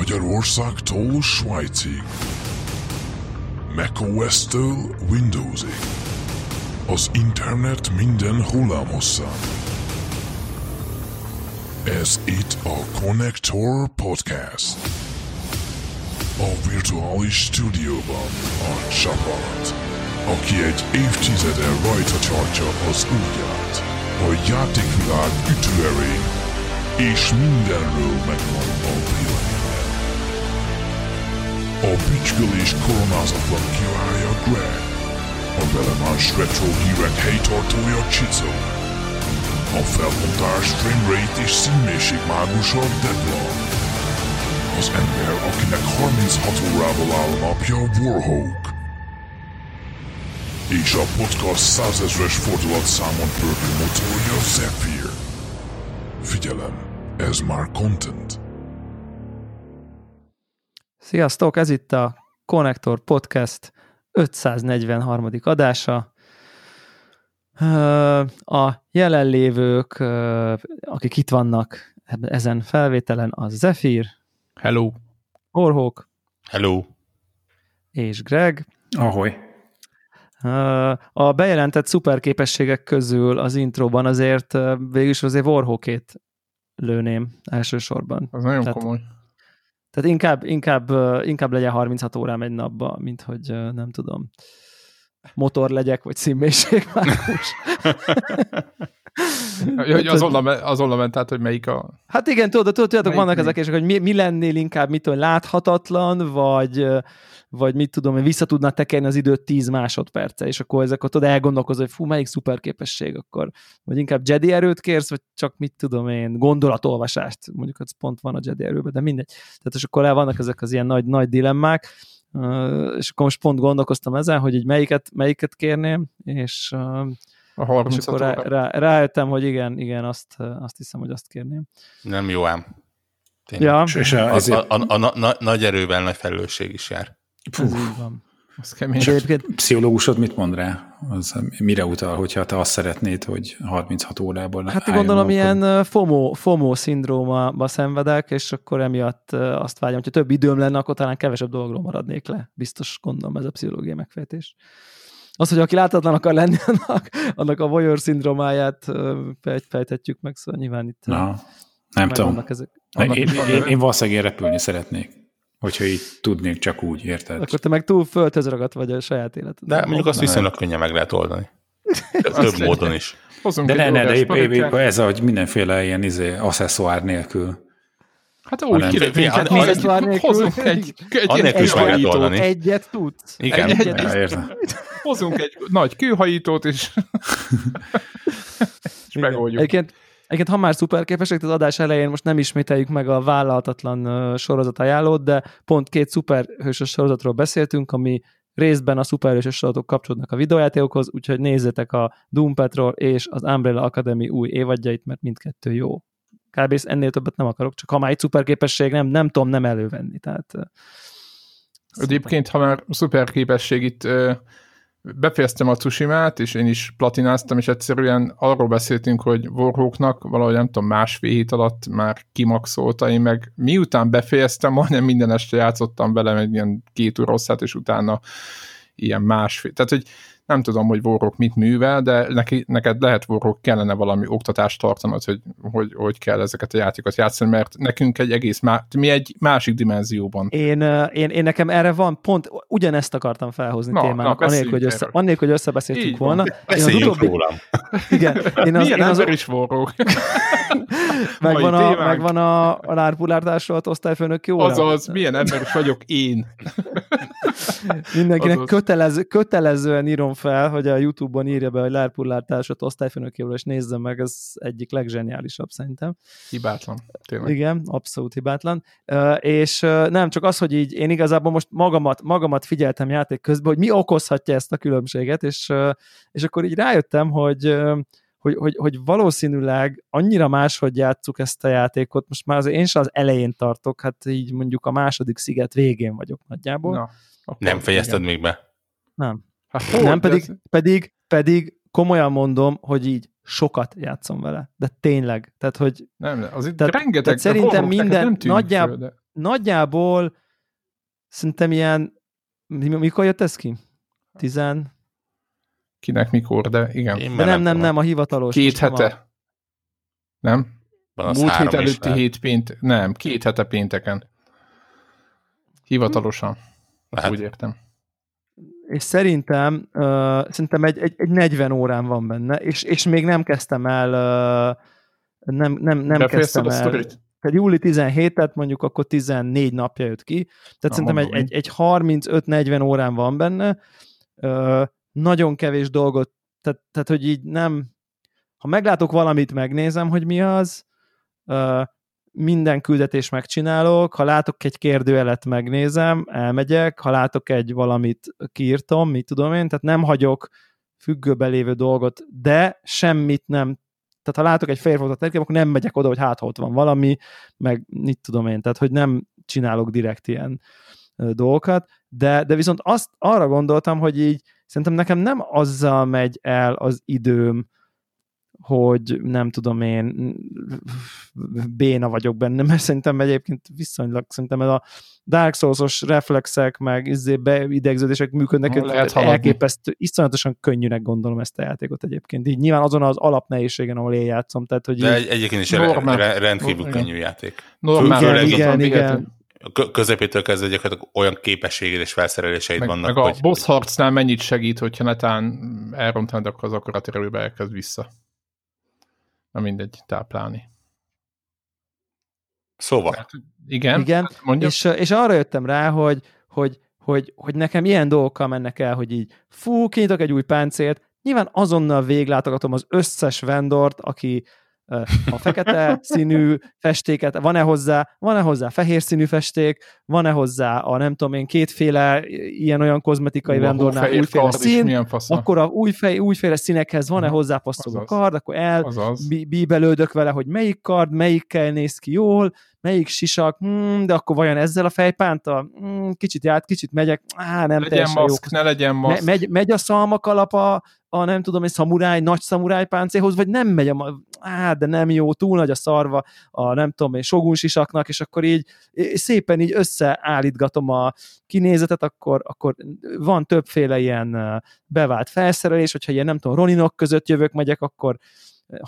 Magyarországtól Svájcig, macOS-től Windowsig, az internet minden hullámhosszán. Ez itt a Connector Podcast. A virtuális stúdióban a csapat, aki egy évtizede rajta tartja az útját, a játékvilág ütőerén, és mindenről megvan a véleménye. A bütykölés koronázatlan királya Greg, a velemás retro hírek helytartója Csicó, a felbontás framerate és színmélység mágusa Deadlock, az ember, akinek 36 órával áll a napja Warhawk, és a podcast százezres fordulatszámon pörgő motorja Zephyr. Figyelem, ez már content. Sziasztok, ez itt a Connector Podcast 543. adása. A jelenlévők, akik itt vannak ezen felvételen, az Zephyr, Hello. Orhók Hello. és Greg. Ahoy. A bejelentett szuperképességek közül az intróban azért végülis azért Warhawkét lőném elsősorban. Az nagyon Tehát- komoly. Tehát inkább, inkább, inkább legyen 36 órám egy napba, mint hogy nem tudom, motor legyek, vagy színmérségvágós. Ja, hogy az oldalon, az oldalon ment, tehát, hogy melyik a... Hát igen, tudod, tudod, tudjátok, vannak ezek, és hogy mi, mi lennél inkább, mit tudom, láthatatlan, vagy, vagy mit tudom, hogy vissza tudna tekerni az időt 10 másodperce, és akkor ezek ott elgondolkozol, hogy fú, melyik szuperképesség akkor, vagy inkább Jedi erőt kérsz, vagy csak mit tudom én, gondolatolvasást, mondjuk az pont van a Jedi erőben, de mindegy. Tehát és akkor el vannak ezek az ilyen nagy, nagy dilemmák, és akkor most pont gondolkoztam ezen, hogy így melyiket, melyiket kérném, és, A és 30 akkor rá, rá, rájöttem, hogy igen, igen, azt, azt hiszem, hogy azt kérném. Nem jó ám. Tényleg. Ja, És, és a, A, a, a, a, na, nagy erővel nagy felelősség is jár. Ez így van. Az kemény. És egyébként pszichológusod mit mond rá? Az mire utal, hogyha te azt szeretnéd, hogy 36 órában Hát gondolom akkor- ilyen FOMO, FOMO szindróma szenvedek, és akkor emiatt azt vágyom, hogyha több időm lenne, akkor talán kevesebb dologról maradnék le. Biztos gondolom ez a pszichológiai megfejtés. Az, hogy aki láthatatlan akar lenni, annak, annak a voyeur szindrómáját fejthetjük meg, szóval nyilván itt Na, nem tudom. ezek. Annak én, én, neve. én valószínűleg repülni szeretnék, hogyha így tudnék csak úgy, érted? Akkor te meg túl földhöz ragadt vagy a saját életed. De mondjuk azt viszonylag könnyen meg lehet oldani. Több módon is. Hozunk De egy ne, ne, de épp, épp, épp ez, hogy mindenféle ilyen izé, asszeszoár nélkül. Hát úgy kirövünk, Figyelj, hát mi egy, annélkül- hozunk egy, egy meg lehet kőhajítót, oldani. Egyet tudsz? Igen. Egy- egy- Ja, hozunk egy nagy kőhajítót, és, és megoldjuk. Egyébként, egyébként, ha már szuperképesek, az adás elején most nem ismételjük meg a vállalhatatlan ö, sorozat ajánlót, de pont két szuperhősös sorozatról beszéltünk, ami részben a szuperhősös sorozatok kapcsolódnak a videójátékokhoz, úgyhogy nézzétek a Doom Patrol és az Umbrella Academy új évadjait, mert mindkettő jó. Kb. ennél többet nem akarok, csak ha már egy szuperképesség, nem, nem tudom nem elővenni. Tehát, Egyébként, ha már szuper képesség itt befejeztem a Tsushima-t, és én is platináztam, és egyszerűen arról beszéltünk, hogy Warhawknak valahogy nem tudom, másfél hét alatt már kimaxolta, én meg miután befejeztem, majdnem minden este játszottam vele egy ilyen két óra hosszát, és utána ilyen másfél. Tehát, hogy nem tudom, hogy Warhawk mit művel, de neki, neked lehet Warhawk kellene valami oktatást tartanod, hogy, hogy hogy kell ezeket a játékokat játszani, mert nekünk egy egész, má, mi egy másik dimenzióban Én, én, én, nekem erre van, pont ugyanezt akartam felhozni Na, témának, na, anélkül, beszéljünk hogy, össze, erről. annélkül, hogy van. volna. Én az Beszéljünk utóbbi, rólam. igen, én az, Milyen én az, ember is Warhawk? megvan, a, témánk. megvan a, a lárpulártársolt osztályfőnök jó? Azaz, milyen ember is vagyok én. Mindenkinek azaz. kötelező, kötelezően írom fel, hogy a Youtube-on írja be, hogy lárpulártársat osztályfőnökéről, és nézze meg, ez egyik legzseniálisabb szerintem. Hibátlan, tényleg. Igen, abszolút hibátlan. És nem csak az, hogy így én igazából most magamat, magamat figyeltem játék közben, hogy mi okozhatja ezt a különbséget, és, és akkor így rájöttem, hogy hogy, hogy, hogy valószínűleg annyira máshogy játsszuk ezt a játékot, most már azért én sem az elején tartok, hát így mondjuk a második sziget végén vagyok nagyjából. Na, Nem fejezted igen. még be. Nem. Hát, Nem, hogy, pedig, ez- pedig, pedig komolyan mondom, hogy így sokat játszom vele. De tényleg. Tehát, hogy Nem, az itt Tehát- rengeteg... tehát szerintem minden- nem tűnik nagyjából- föl, de nagyjából szerintem ilyen, mi- mikor jött ez ki? Tizen... Kinek mikor, de igen. Én De nem, nem, nem, a hivatalos. Két most nem A... hete. Nem? Van az Múlt hét előtti lehet. hét pént, nem, két hete pénteken. Hivatalosan, Lehet. úgy értem. És szerintem, uh, szerintem egy, egy, egy 40 órán van benne, és, és még nem kezdtem el, uh, nem, nem, nem Befejezted kezdtem el. sztorit? Tehát júli 17-et mondjuk akkor 14 napja jött ki. Tehát Na, szerintem egy, egy, egy 35-40 órán van benne. Ö, nagyon kevés dolgot, tehát, tehát hogy így nem, ha meglátok valamit, megnézem, hogy mi az, ö, minden küldetés megcsinálok, ha látok egy kérdőjelet, megnézem, elmegyek, ha látok egy valamit, kiírtom, mit tudom én, tehát nem hagyok függőbe lévő dolgot, de semmit nem tehát ha látok egy fehér fotót, akkor nem megyek oda, hogy hát ott van valami, meg mit tudom én, tehát hogy nem csinálok direkt ilyen dolgokat, de, de viszont azt arra gondoltam, hogy így szerintem nekem nem azzal megy el az időm, hogy nem tudom én, béna vagyok benne, mert szerintem egyébként viszonylag, szerintem ez a Dark Souls-os reflexek, meg izé beidegződések működnek, lehet elképesztő, iszonyatosan könnyűnek gondolom ezt a játékot egyébként. Így nyilván azon az alapnehézségen, ahol én játszom, tehát hogy De egyébként is Normál. re, re, rendkívül Igen. könnyű játék. Normál, Igen, hogy igen, igen. A kö- közepétől kezdve gyakorlatilag olyan képességed és felszereléseid Meg, vannak, meg a hogy, boss harcnál mennyit segít, hogyha netán elrontanád, akkor az akarat erőbe elkezd vissza. Na mindegy, táplálni. Szóval, Igen, Igen, hát és, és arra jöttem rá, hogy, hogy, hogy, hogy nekem ilyen dolgokkal mennek el, hogy így fú, kinyitok egy új páncélt, nyilván azonnal véglátogatom az összes vendort, aki a fekete színű festéket, van-e hozzá, van-e hozzá fehér színű festék, van-e hozzá a nem tudom én kétféle ilyen-olyan kozmetikai a vendornál újféle szín, akkor a új fej, újféle színekhez van-e Mhm. hozzá passzoló Azaz. kard, akkor el bíbelődök vele, hogy melyik kard, melyikkel néz ki jól, melyik sisak, hmm, de akkor vajon ezzel a fejpántal? Hmm, kicsit ját, kicsit megyek, á, nem legyen teljesen jó. maszk, ne legyen Me- maszk. megy, megy a szalmakalap a, a nem tudom, egy szamuráj, nagy szamuráj páncéhoz, vagy nem megy a, á, de nem jó, túl nagy a szarva a nem tudom én, sogun sisaknak, és akkor így szépen így összeállítgatom a kinézetet, akkor, akkor van többféle ilyen bevált felszerelés, hogyha ilyen nem tudom, roninok között jövök, megyek, akkor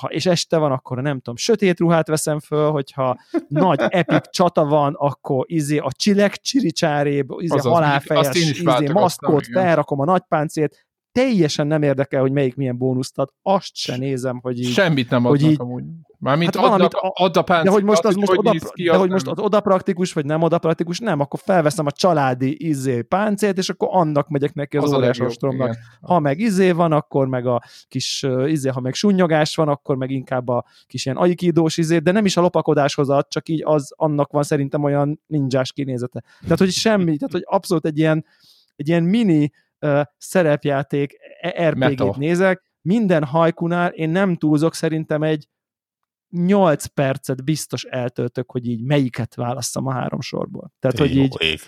ha, és este van, akkor nem tudom, sötét ruhát veszem föl, hogyha nagy epic csata van, akkor izé a csilek csiricsáréb, izé Azaz, halálfejes, izé maszkot, felrakom a nagy páncélt, teljesen nem érdekel, hogy melyik milyen bónuszt ad, azt se nézem, hogy így, Semmit nem hogy adnak így- amúgy. Mármint Hát adnak, valamit a, páncélt, de hogy most az hogy most, oda, ki, de az hogy most az oda praktikus, vagy nem oda praktikus, nem, akkor felveszem a családi izé páncélt, és akkor annak megyek neki az, az az legjobb, ostromnak. igen. Ha meg izé van, akkor meg a kis izé, ha meg sunnyogás van, akkor meg inkább a kis ilyen aikidós izé, de nem is a lopakodáshoz ad, csak így az annak van szerintem olyan ninjás kinézete. Tehát, hogy semmi, tehát, hogy abszolút egy ilyen, egy ilyen mini szerepjáték e- RPG-t Meta. nézek, minden hajkunál én nem túlzok, szerintem egy 8 percet biztos eltöltök, hogy így melyiket válasszam a három sorból. Tehát, hogy így, ég.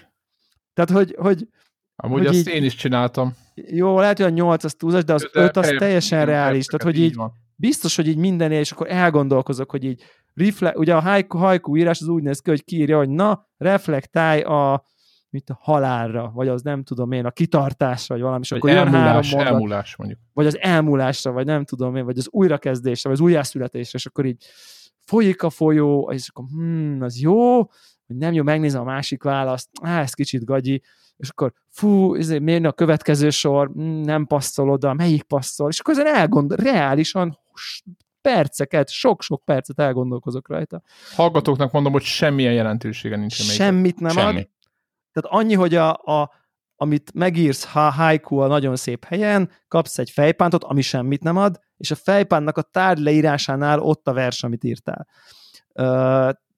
tehát, hogy, hogy Amúgy hogy azt így- én is csináltam. jó, lehet, hogy a 8 az túlzás, de az De 5 az per- teljesen igen, reális. Tehát, hogy így van. biztos, hogy így mindennél, és akkor elgondolkozok, hogy így refle- ugye a haiku, haiku írás az úgy néz ki, hogy kiírja, hogy na, reflektálj a mint a halálra, vagy az nem tudom én, a kitartásra, vagy valami, és Vagy akkor jön három elmúlás, mondat, elmúlás mondjuk. vagy az elmúlásra, vagy nem tudom én, vagy az újrakezdésre, vagy az újjászületésre, és akkor így folyik a folyó, és akkor hmm, az jó, vagy nem jó, megnézem a másik választ, á, ez kicsit gagyi, és akkor fú, ezért miért jön a következő sor, hmm, nem passzol oda, melyik passzol, és akkor ezen elgondol, reálisan perceket, sok-sok percet elgondolkozok rajta. Hallgatóknak mondom, hogy semmilyen jelentősége nincs. Semmit nem ad, Semmi. Tehát annyi, hogy a, a, amit megírsz ha haiku a nagyon szép helyen, kapsz egy fejpántot, ami semmit nem ad, és a fejpántnak a tárgy leírásánál ott a vers, amit írtál. Ö,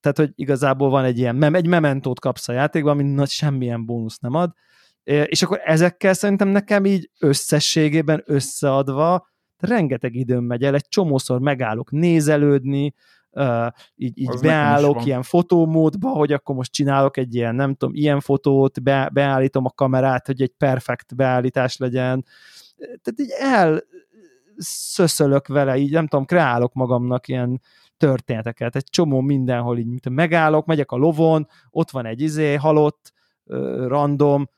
tehát, hogy igazából van egy ilyen, mem- egy mementót kapsz a játékban, ami nagy semmilyen bónusz nem ad, és akkor ezekkel szerintem nekem így összességében összeadva rengeteg időm megy el, egy csomószor megállok nézelődni, ö, így, így Az beállok ilyen fotómódba, hogy akkor most csinálok egy ilyen, nem tudom, ilyen fotót, be, beállítom a kamerát, hogy egy perfekt beállítás legyen. Tehát így el szöszölök vele, így nem tudom, kreálok magamnak ilyen történeteket, egy csomó mindenhol így mint megállok, megyek a lovon, ott van egy izé, halott, random,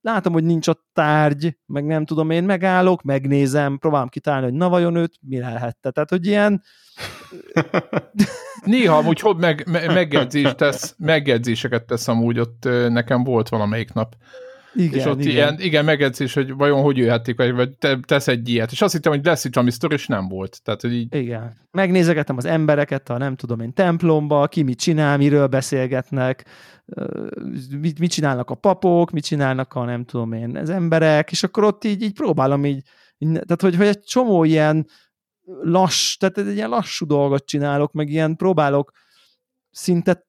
látom, hogy nincs ott tárgy, meg nem tudom, én megállok, megnézem, próbálom kitalálni, hogy na vajon őt mi lehette. Tehát, hogy ilyen... Néha amúgy hogy meg, megjegyzés tesz, megjegyzéseket tesz amúgy, ott nekem volt valamelyik nap. Igen, és ott igen. ilyen, igen, megjegyzés, hogy vajon hogy jöhetik, vagy, vagy te, tesz egy ilyet. És azt hittem, hogy lesz itt valami sztori, és nem volt. Tehát, hogy így... Igen. Megnézegetem az embereket, a nem tudom én templomba, ki mit csinál, miről beszélgetnek, mit, mit csinálnak a papok, mit csinálnak a nem tudom én az emberek, és akkor ott így, így próbálom így, így tehát hogy, hogy egy csomó ilyen lass, tehát egy ilyen lassú dolgot csinálok, meg ilyen próbálok szinte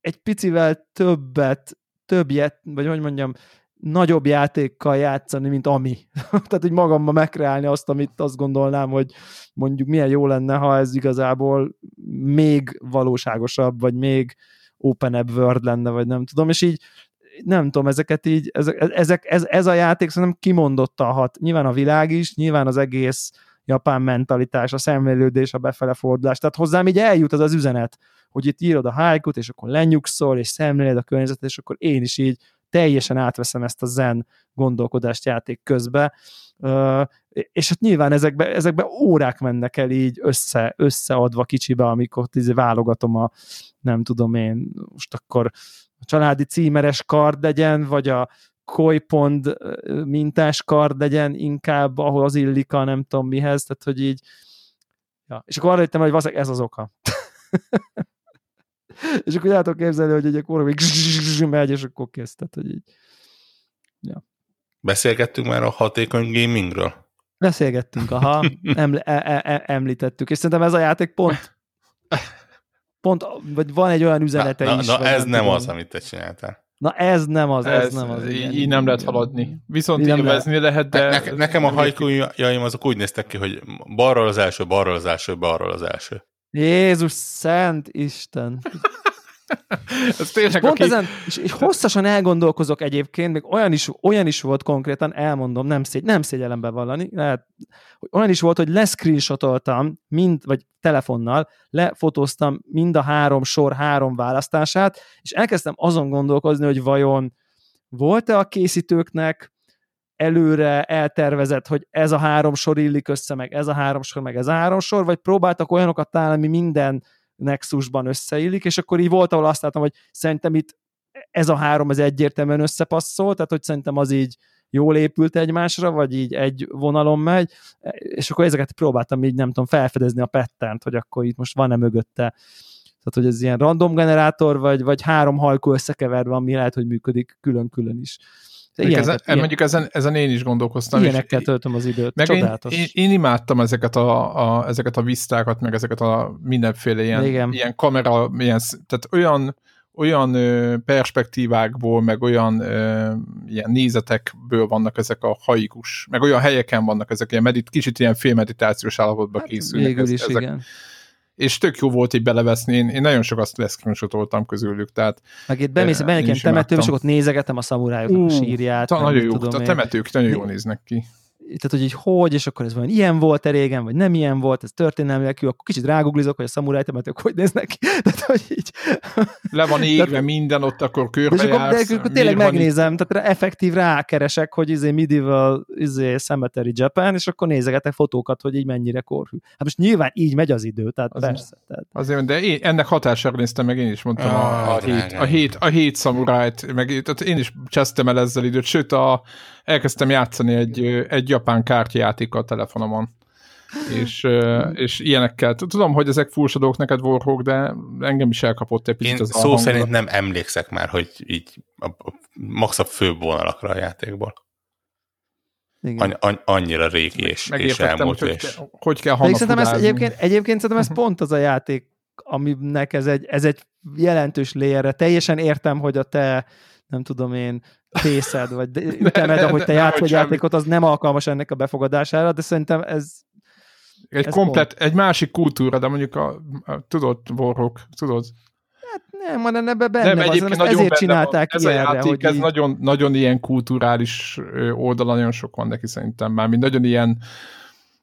egy picivel többet, többet, vagy hogy mondjam, nagyobb játékkal játszani, mint ami. Tehát, hogy magammal megkreálni azt, amit azt gondolnám, hogy mondjuk milyen jó lenne, ha ez igazából még valóságosabb, vagy még open world lenne, vagy nem tudom, és így nem tudom, ezeket így, ezek, ezek, ez, ez a játék szerintem kimondottan hat. Nyilván a világ is, nyilván az egész japán mentalitás, a szemlélődés, a befele fordulás, tehát hozzám így eljut az az üzenet, hogy itt írod a hájkut, és akkor lenyugszol, és szemléled a környezetet, és akkor én is így teljesen átveszem ezt a zen gondolkodást játék közbe, és hát nyilván ezekbe, ezekbe órák mennek el így össze, összeadva kicsibe, amikor tíz válogatom a, nem tudom én, most akkor a családi címeres kard legyen, vagy a kolypond mintás kard legyen inkább, ahol az illik a nem tudom mihez, tehát hogy így ja. és akkor arra jöttem, hogy ez az oka. és akkor el képzelni, hogy egy akkor még megy, és akkor kész. Tehát, hogy így. Ja. Beszélgettünk már a hatékony gamingről? Beszélgettünk, aha, eml- e- e- e- említettük, és szerintem ez a játék pont pont, vagy van egy olyan üzenete na, is. Na, ez nem, nem az, amit te csináltál. Na ez nem az, ez, ez nem az. Így, így nem lehet haladni. Viszont így élvezni lehet, de... Ne, nekem a hajkújaim azok úgy néztek ki, hogy balról az első, balról az első, balról az első. Jézus szent Isten! Ez tényleg pont aki... ezen, és, és, hosszasan elgondolkozok egyébként, még olyan is, olyan is volt konkrétan, elmondom, nem, szégy, nem szégyellem bevallani, lehet, hogy olyan is volt, hogy leszcreenshotoltam, mind, vagy telefonnal, lefotóztam mind a három sor három választását, és elkezdtem azon gondolkozni, hogy vajon volt-e a készítőknek előre eltervezett, hogy ez a három sor illik össze, meg ez a három sor, meg ez a három sor, vagy próbáltak olyanokat találni, ami minden nexusban összeillik, és akkor így volt, ahol azt láttam, hogy szerintem itt ez a három az egyértelműen összepasszol, tehát hogy szerintem az így jól épült egymásra, vagy így egy vonalon megy, és akkor ezeket próbáltam így, nem tudom, felfedezni a pettent, hogy akkor itt most van-e mögötte. Tehát, hogy ez ilyen random generátor, vagy, vagy három hajkó összekeverve, ami lehet, hogy működik külön-külön is. Mondjuk ezen, ilyen, mondjuk ezen, ezen én is gondolkoztam. Ilyenekkel töltöm az időt. Meg Csodálatos. Én, én, én, imádtam ezeket a, a, ezeket a visztákat, meg ezeket a mindenféle ilyen, Igen. ilyen kamera, ilyen, tehát olyan, olyan perspektívákból, meg olyan ö, ilyen nézetekből vannak ezek a haikus, meg olyan helyeken vannak ezek, ilyen medit, kicsit ilyen félmeditációs állapotban hát készülnek. Végül is, ezek, igen és tök jó volt így beleveszni, én, én nagyon sokat leszkrinsotoltam közülük, tehát... Meg itt bemész, benne ilyen temetőbe, és ott nézegetem a szamurájoknak a sírját. Nagyon jó, a temetők nagyon jól néznek ki tehát hogy így hogy, és akkor ez van ilyen volt -e régen, vagy nem ilyen volt, ez történelmileg akkor kicsit ráguglizok, hogy a szamuráj temetők hogy néznek ki. tehát, hogy így... Le van égve tehát, minden, ott akkor körbe és akkor, de akkor tényleg megnézem, így... tehát effektív rákeresek, hogy izé medieval izé cemetery Japan, és akkor nézegetek fotókat, hogy így mennyire korhű. Hát most nyilván így megy az idő, tehát az persze. Tehát. Azért, de én, ennek hatására néztem meg, én is mondtam ah, a, a, hét, a, hét, a hét szamurájt, meg tehát én is csesztem el ezzel időt, sőt a, elkezdtem játszani egy, egy japán kártyajátékkal a telefonomon. És, és ilyenekkel. Tudom, hogy ezek furcsadók neked Warhawk, de engem is elkapott egy picit Én az szó szerint nem emlékszek már, hogy így a, a, max a főbb vonalakra a játékból. Igen. Any, annyira régi és, és elmúlt. Hogy, és... hogy, hogy kell szerintem ez egyébként, egyébként szerintem ez pont az a játék, aminek ez egy, ez egy jelentős lére. Teljesen értem, hogy a te nem tudom én, fészed, vagy ütemed, ahogy te játszol egy játékot, az nem alkalmas ennek a befogadására, de szerintem ez egy ez komplet, pont. egy másik kultúra, de mondjuk a, a tudod, Warhawk, tudod? Hát nem, van ebben benne nem, van, nagyon ezért csinálták ez ilyenre, a játék, hogy ez így... nagyon, nagyon ilyen kulturális oldala, nagyon sok van neki szerintem már, mint nagyon ilyen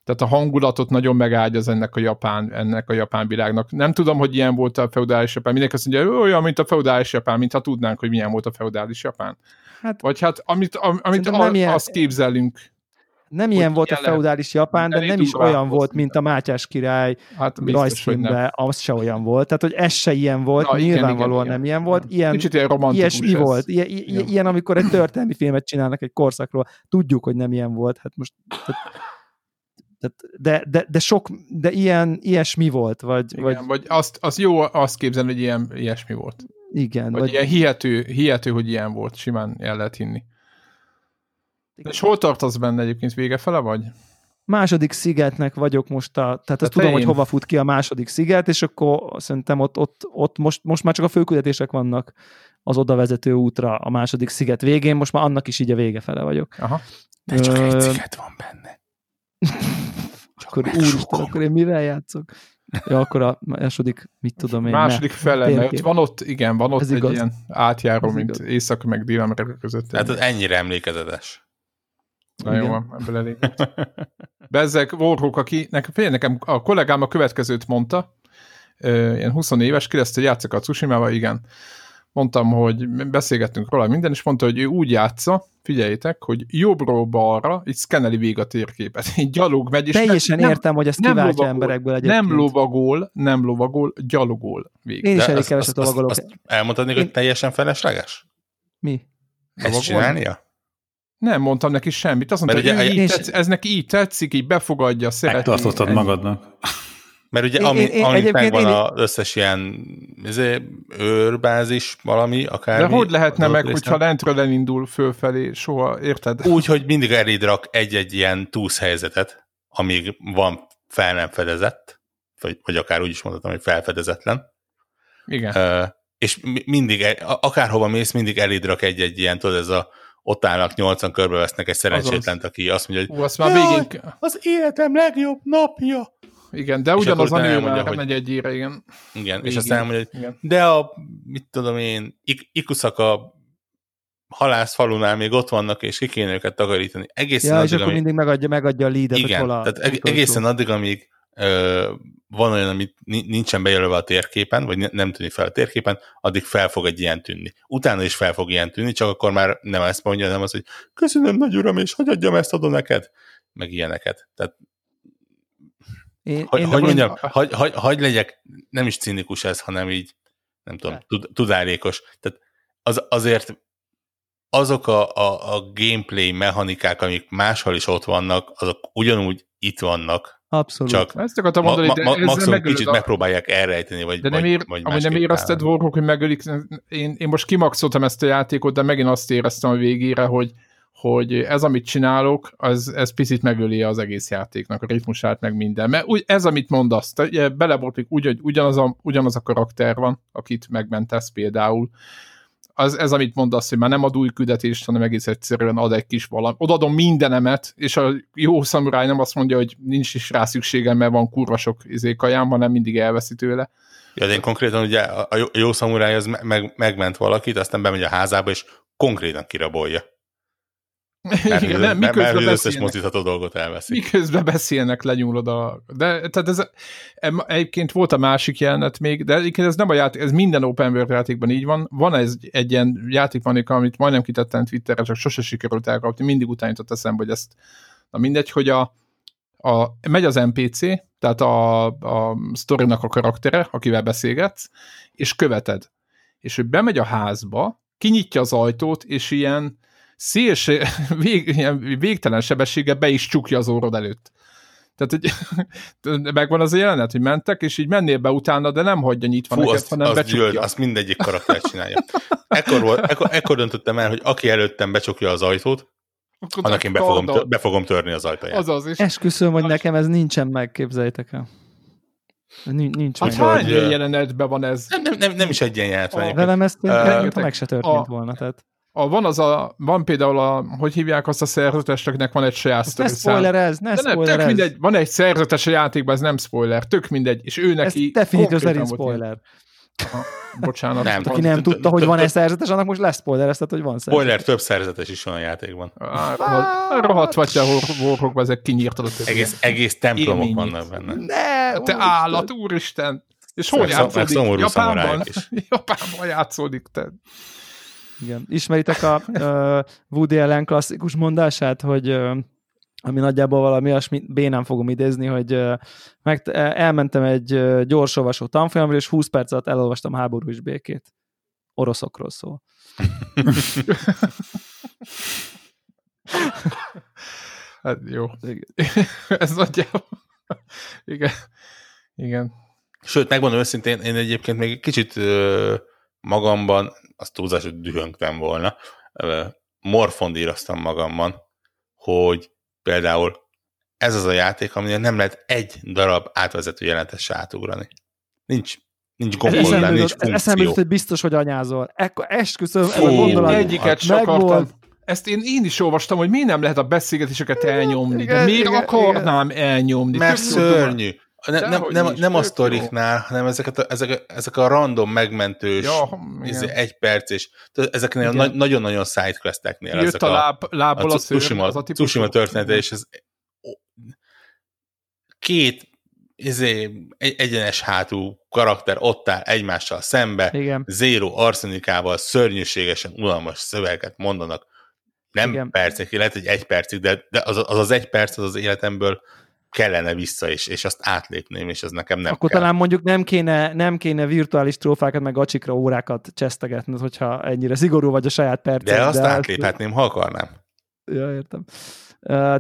tehát a hangulatot nagyon megágyaz ennek a japán, ennek a japán világnak. Nem tudom, hogy ilyen volt a feudális japán. Mindenki azt mondja, olyan, mint a feudális japán, mintha tudnánk, hogy milyen volt a feudális japán. Hát, Vagy hát, amit, amit a, ilyen... azt képzelünk, nem ilyen volt a feudális Japán, de nem is olyan volt, mint a Mátyás király hát rajzfilmben, az se olyan volt. Tehát, hogy ez se ilyen volt, Na, nyilvánvalóan igen, igen, nem ilyen volt. Ilyen, Kicsit ilyen ilyesmi ez. volt. Ilyen, ilyen, ilyen, amikor egy történelmi filmet csinálnak egy korszakról. Tudjuk, hogy nem ilyen volt. Hát most... Tehát, de, de, de, sok, de ilyen, ilyesmi volt, vagy... Igen, vagy, vagy azt, az jó azt képzelni, hogy ilyen, ilyesmi volt. Igen. Vagy, vagy ilyen hihető, hihető, hogy ilyen volt, simán el lehet hinni. És hol tartasz benne egyébként vége fele vagy? Második szigetnek vagyok most, a, tehát azt tudom, én. hogy hova fut ki a második sziget, és akkor szerintem ott, ott, ott most, most már csak a főküldetések vannak az oda vezető útra a második sziget végén, most már annak is így a vége fele vagyok. Aha. De csak Ö... egy sziget van benne. akkor úristen, akkor én mivel játszok? Ja, akkor a második, mit tudom én. Második fele, mert van ott, igen, van ott Ez egy igaz. ilyen átjáró, Ez mint igaz. Észak meg Dél-Amerika között. Hát az ennyire emlékezetes. Na jó, ebből elég. Bezzek Warhawk, aki nekem, nekem a kollégám a következőt mondta, ilyen 20 éves, kérdezte, hogy játszok a Tsushima-val, igen. Mondtam, hogy beszélgettünk róla minden, és mondta, hogy ő úgy játsza, figyeljétek, hogy jobbról balra, így szkeneli végig a térképet, így gyalog megy, és Teljesen nem, értem, hogy ezt nem kiváltja lovagol, emberekből egyébként. Nem lovagol, nem lovagol, gyalogol végig. Én is elég keveset lovagolok. Elmondhatni, hogy teljesen felesleges? Mi? Ezt csinálnia? Nem mondtam neki semmit. Azt mondta, hogy ugye, így tetsz, ez neki így tetszik, így befogadja, szereti. Megtartottad magadnak. Mert ugye, ami, én, ami megvan én... az összes ilyen izé, őrbázis valami, akár. De hogy lehetne meg, részen? hogyha lentről elindul fölfelé, soha, érted? Úgy, hogy mindig eléd rak egy-egy ilyen helyzetet, amíg van fel nem fedezett, vagy, vagy akár úgy is mondhatom, hogy felfedezetlen. Igen. Uh, és mindig, e, akárhova mész, mindig eléd rak egy-egy ilyen, tudod, ez a ott állnak nyolcan körbevesznek egy szerencsétlent, aki azt mondja, hogy Ú, azt már végén... az életem legjobb napja. Igen, de ugyanaz a nő már hogy... megy egy íre, igen. Igen, Végén. és aztán elmondja, hogy igen. de a, mit tudom én, Ik- Ikuszaka halászfalunál még ott vannak, és ki kéne őket takarítani. Egészen ja, addig, és akkor amíg... mindig megadja, megadja a leadet, igen, hogy hol a, tehát egészen addig, amíg ö, van olyan, amit nincsen bejelölve a térképen, vagy nem tűnik fel a térképen, addig fel fog egy ilyen tűnni. Utána is fel fog ilyen tűnni, csak akkor már nem ezt mondja, hanem az, hogy köszönöm, nagy uram, és hogy adjam ezt adom neked, meg ilyeneket. Tehát én, hogy, én hogy mondjam, én... hagy, hagy, hagy legyek, nem is cinikus ez, hanem így, nem tudom, tud, tudálékos. Tehát az, azért azok a, a, a gameplay mechanikák, amik máshol is ott vannak, azok ugyanúgy itt vannak, Abszolút. Csak ezt akartam mondani, ma, ma, de maximum kicsit a... megpróbálják elrejteni, vagy De nem, ér, vagy, vagy nem érezted, Warhawk, hogy megölik, én, én most kimaxoltam ezt a játékot, de megint azt éreztem a végére, hogy, hogy ez, amit csinálok, az, ez picit megöli az egész játéknak, a ritmusát, meg minden. Mert úgy, ez, amit mondasz, belebotlik, úgy, hogy ugyanaz a, ugyanaz a karakter van, akit megmentesz például, az, ez, amit mondasz, hogy már nem ad új küldetést, hanem egész egyszerűen ad egy kis valami. Odaadom mindenemet, és a jó szamuráj nem azt mondja, hogy nincs is rá szükségem, mert van kurva sok izé kajám, hanem mindig elveszi tőle. Ja, de én konkrétan ugye a jó, jó szamuráj az meg, megment valakit, aztán bemegy a házába, és konkrétan kirabolja. Mert, Igen, nem, mert, mert az összes mozítható dolgot elveszi. Miközben beszélnek, lenyúlod a... De tehát ez, egyébként volt a másik jelenet még, de egyébként ez nem a játék, ez minden open world játékban így van. Van ez egy ilyen játékmanika, amit majdnem kitettem Twitterre, csak sose sikerült elkapni, mindig utánított eszembe, hogy ezt... Na mindegy, hogy a, a, megy az NPC, tehát a, a sztorinak a karaktere, akivel beszélgetsz, és követed. És hogy bemegy a házba, kinyitja az ajtót, és ilyen szélső, vég, ilyen végtelen sebességgel be is csukja az órod előtt. Tehát, hogy megvan az a jelenet, hogy mentek, és így mennél be utána, de nem hagyja nyitva Fú, neked, azt, hanem azt becsukja. Gyűlöd, azt mindegyik karakter csinálja. Ekkor, volt, ekkor, ekkor döntöttem el, hogy aki előttem becsukja az ajtót, akkor annak én be fogom, tör, be fogom törni az ajtaját. Azaz is. Esküszöm, hogy nekem ez nincsen meg, képzeljétek el. Nincs, nincs hát meg. Hány jelenetben van ez? Nem, nem, nem, nem is egy ilyen jelenet van. Velem ezt uh, meg se történt a, volna. Tehát a, van az a, van például a, hogy hívják azt a szerzetesnek, van egy saját sztori Ne spoiler ez, ne spoiler tök mindegy, van egy szerzetes a játékban, ez nem spoiler, tök mindegy, és ő neki... Ez definíció szerint spoiler. Aha, bocsánat. Nem. Aki nem tudta, hogy van-e szerzetes, annak most lesz spoilereztet, hogy van szerzetes. Spoiler, több szerzetes is van a játékban. Rohadt- vagy te horrokba, ezek kinyírtad a. Egész, egész templomok vannak benne. Ne! Te állat, úristen! És hol játszódik? Japánban? Japánban játszódik, te. Igen. Ismeritek a uh, Woody Allen klasszikus mondását, hogy uh, ami nagyjából valami olyasmi, bénán fogom idézni, hogy uh, meg, elmentem egy uh, gyorsolvasó tanfolyamra, és 20 perc alatt elolvastam háború és békét. Oroszokról szól. Hát jó. Igen. Ez nagyjából. Igen. Igen. Sőt, megmondom őszintén, én egyébként még egy kicsit ö, magamban, azt túlzás, hogy dühöngtem volna, morfondíroztam magamban, hogy például ez az a játék, aminél nem lehet egy darab átvezető jelentet se átugrani. Nincs, nincs eszembe nincs ez eszembe jutott, funkció. hogy biztos, hogy anyázol. Ekkor esküszöm, ez a gondolat. Egyiket se megvolt. akartam. Ezt én, én is olvastam, hogy miért nem lehet a beszélgetéseket elnyomni, de Igen, miért igen, akarnám elnyomni? Mert szörnyű. Ne, nem, nem, nem a sztoriknál, hanem ezeket a, ezek, a, ezek a random megmentős, Ja, izé, igen. egy perc, és ezeknél Igen. nagy- nagyon-nagyon sidequesteknél Jött ezek a a, láb, lábból a a, szőr, Tsushima, az a típusú. Tsushima története, és ez két izé, egy, egyenes hátú karakter ott áll egymással szembe, Igen. zéro arszeninkával szörnyűségesen unalmas szöveget mondanak. Nem Igen. Percekig, lehet, hogy egy percig, de, de az, az az egy perc az az életemből kellene vissza, és, és azt átlépném, és ez nekem nem Akkor kell. talán mondjuk nem kéne, nem kéne virtuális trófákat, meg acsikra órákat csesztegetned, hogyha ennyire szigorú vagy a saját perced. De azt átléphetném, ha akarnám. Ja, értem.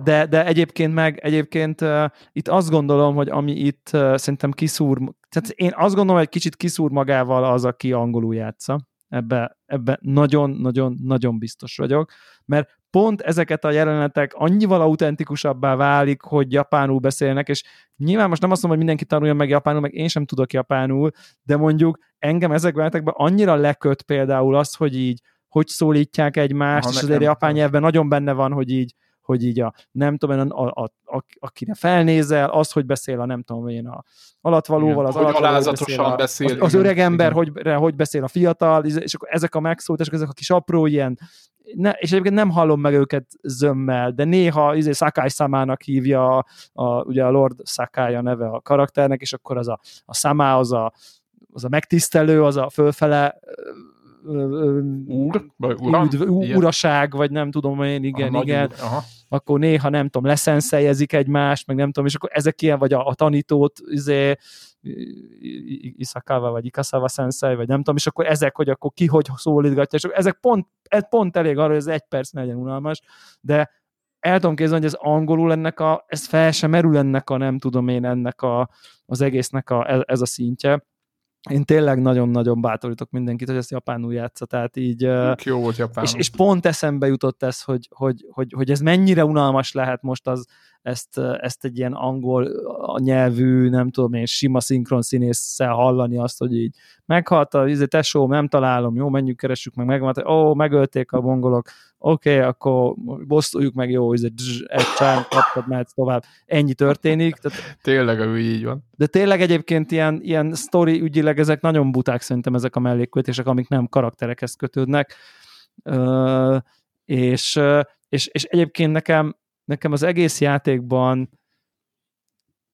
De, de egyébként meg, egyébként itt azt gondolom, hogy ami itt szerintem kiszúr, tehát én azt gondolom, hogy egy kicsit kiszúr magával az, aki angolul játsza. Ebbe, ebbe nagyon-nagyon-nagyon biztos vagyok, mert pont ezeket a jelenetek annyival autentikusabbá válik, hogy japánul beszélnek, és nyilván most nem azt mondom, hogy mindenki tanuljon meg japánul, meg én sem tudok japánul, de mondjuk engem ezekben a annyira leköt például az, hogy így hogy szólítják egymást, Aha, és azért japán nyelvben nagyon benne van, hogy így hogy így a, nem tudom a, a, a, akire felnézel, az, hogy beszél a nem tudom én, a alatvalóval, az Hogy alatvaló, alázatosan beszél, az, az öreg ember, hogy, hogy beszél a fiatal, és akkor ezek a megszólítások, ezek a kis apró ilyen, ne, és egyébként nem hallom meg őket zömmel, de néha izé, Sakai Samának hívja, a, a, ugye a Lord Sakai a neve a karakternek, és akkor az a, a Samá, az a, az a megtisztelő, az a fölfele Úr? Vagy uram? üdv, uraság, vagy nem tudom én, A igen, nagy igen, úr, Aha. akkor néha nem tudom, leszenszeljezik egymást, meg nem tudom, és akkor ezek ilyen, vagy a, a tanítót, izé, Isakawa, vagy Ikasawa sensei, vagy nem tudom, és akkor ezek, hogy akkor ki hogy szólítgatja, és akkor ezek pont, ez pont elég arra, hogy ez egy perc ne legyen unalmas, de el tudom képzelni, hogy ez angolul ennek a, ez fel sem merül ennek a, nem tudom én, ennek a, az egésznek a, ez, a szintje. Én tényleg nagyon-nagyon bátorítok mindenkit, hogy ezt japánul játsza, tehát így... jó volt Japán. és, és pont eszembe jutott ez, hogy, hogy, hogy, hogy ez mennyire unalmas lehet most az, ezt, ezt egy ilyen angol nyelvű, nem tudom én, sima szinkron színésszel hallani azt, hogy így meghalt a izé, tesó, nem találom, jó, menjünk, keressük meg, megvan, ó, megölték a mongolok, oké, okay, akkor bosszuljuk meg, jó, izé, dzs, egy csán, kaptad, mehetsz tovább. Ennyi történik, tehát Tényleg, ő így van. de tényleg egyébként ilyen, ilyen sztori ügyileg ezek nagyon buták szerintem ezek a mellékkötések, amik nem karakterekhez kötődnek. Ö, és, és, és egyébként nekem, nekem az egész játékban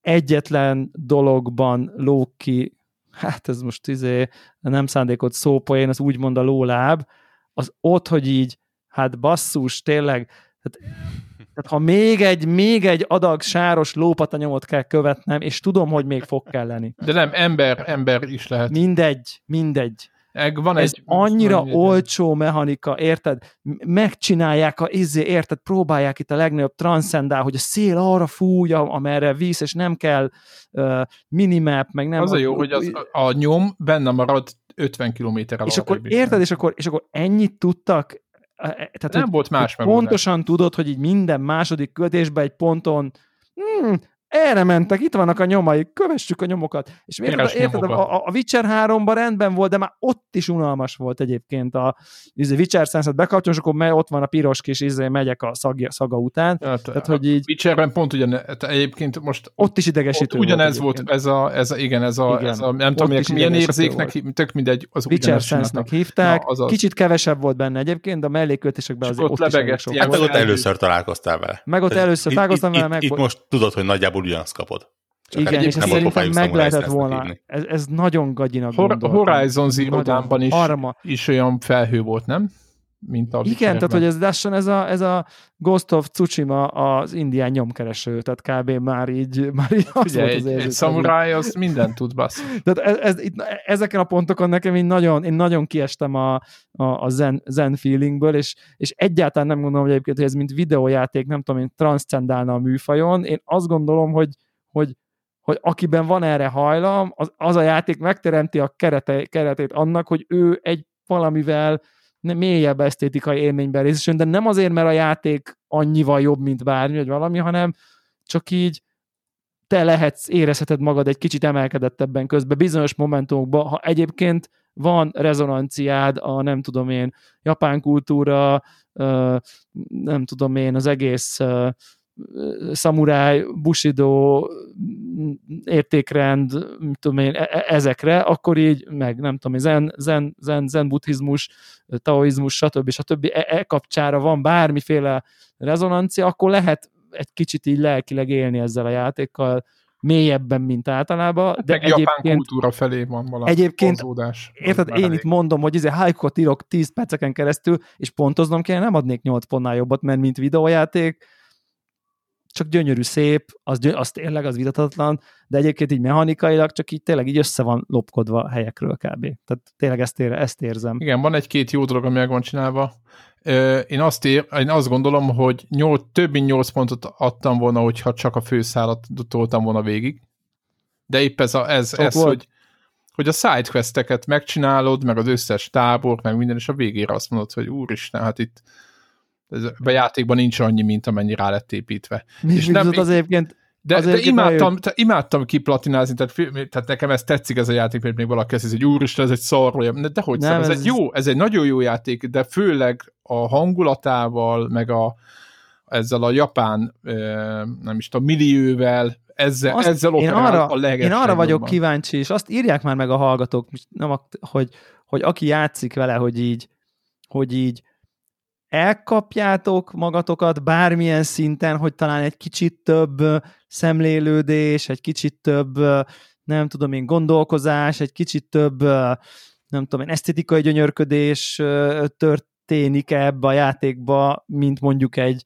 egyetlen dologban lóg ki, hát ez most izé, nem szándékot szópoén, az úgymond a lóláb, az ott, hogy így, hát basszus, tényleg, tehát, tehát ha még egy, még egy adag sáros lópatanyomot kell követnem, és tudom, hogy még fog kelleni. De nem, ember, ember is lehet. Mindegy, mindegy. Meg van Ez egy... annyira van egy- olcsó mechanika, érted? Megcsinálják a izé, érted? Próbálják itt a legnagyobb transzendál, hogy a szél arra fúj, amerre víz, és nem kell uh, minimap, meg nem... Az a jó, hogy az, a, nyom benne marad 50 kilométerrel és akkor érted, és akkor, és akkor ennyit tudtak, tehát Nem volt más pontosan tudod, hogy így minden második kötésben egy ponton hmm, erre mentek, itt vannak a nyomai, kövessük a nyomokat. És érted, Keres érted a, a Witcher 3-ban rendben volt, de már ott is unalmas volt egyébként a izé, Witcher Sense-et bekapcsolom, és akkor me- ott van a piros kis izé, megyek a szagja, szaga után. Tehát, Tehát, hogy így Witcherben pont ugyan, tehát egyébként most ott is ott idegesítő ugyanez volt. volt, ez a, ez a, igen, ez a, Igen. ez a nem Ott tudom, is milyen érzéknek, volt. tök mindegy, az Witcher Sense-nek hívták, Na, kicsit kevesebb volt benne egyébként, de a melléköltésekben És azért ott ott, lebegett Hát meg ott Elő- először találkoztál vele. Meg ott először itt- találkoztam vele, itt, meg itt volt- most tudod, hogy nagyjából ugyanazt kapod. Csak Igen, hát és nem szerintem meg lehetett volna. Ez, ez nagyon gagyinak Hor- gondoltam. Horizon Zero. Dawn-ban is, Arma. is olyan felhő volt, nem? Mint a Igen, tehát hogy ez lassan ez a, ez a Ghost of Tsushima az indián nyomkereső, tehát kb. már így, már így az Ugye, volt egy, az egy érzés. szamuráj az mindent tud, bassz. Tehát ez, ez, itt, ezeken a pontokon nekem én nagyon, én nagyon kiestem a, a, a zen, zen feelingből, és, és egyáltalán nem gondolom, hogy egyébként, hogy ez mint videójáték, nem tudom én, transzcendálna a műfajon. Én azt gondolom, hogy, hogy, hogy akiben van erre hajlam, az, az a játék megteremti a kerete, keretét annak, hogy ő egy valamivel mélyebb esztétikai élményben részesül, de nem azért, mert a játék annyival jobb, mint bármi, vagy valami, hanem csak így te lehetsz, érezheted magad egy kicsit emelkedettebben közben bizonyos momentumokban, ha egyébként van rezonanciád a nem tudom én, japán kultúra, nem tudom én, az egész szamuráj, bushido m, értékrend, tudom én, e- e- ezekre, akkor így, meg nem tudom zen, zen, zen, zen buddhizmus, taoizmus, stb. stb. E, e kapcsára van bármiféle rezonancia, akkor lehet egy kicsit így lelkileg élni ezzel a játékkal, mélyebben, mint általában, de De meg japán egyébként, kultúra felé van valami egyébként vonzódás. érted, én elég. itt mondom, hogy izé hájkot írok 10 perceken keresztül, és pontoznom kéne, nem adnék 8 pontnál jobbat, mert mint videójáték, csak gyönyörű, szép, az, gyö- az tényleg, az vitathatatlan, de egyébként így mechanikailag csak így tényleg így össze van lopkodva a helyekről kb. Tehát tényleg ezt, ér, ezt érzem. Igen, van egy-két jó dolog, ami meg van csinálva. Én azt, ér, én azt gondolom, hogy nyolc, több mint 8 pontot adtam volna, hogyha csak a főszálat toltam volna végig. De épp ez, a, ez, Sok ez volt. hogy, hogy a sidequesteket megcsinálod, meg az összes tábor, meg minden, és a végére azt mondod, hogy úristen, hát itt a játékban nincs annyi, mint amennyi rá lett építve. Mi, És nem- az egyébként De, Azért de imádtam, te, imádtam kiplatinázni, tehát, tehát nekem ez tetszik ez a játék, mert még valaki ezt hogy úristen, ez egy szar, vagy- de dehogy Nem, nem, ez, ez- egy jó, ez egy nagyon jó játék, de főleg a hangulatával, meg a, ezzel a japán, nem is tudom, millióvel, ezzel, Azt- ezzel én arra, a én arra vagyok kíváncsi, és azt írják már meg a hallgatók, nem, hogy, hogy aki játszik vele, hogy így, hogy így elkapjátok magatokat bármilyen szinten, hogy talán egy kicsit több szemlélődés, egy kicsit több, nem tudom én, gondolkozás, egy kicsit több, nem tudom én, esztétikai gyönyörködés történik ebbe a játékba, mint mondjuk egy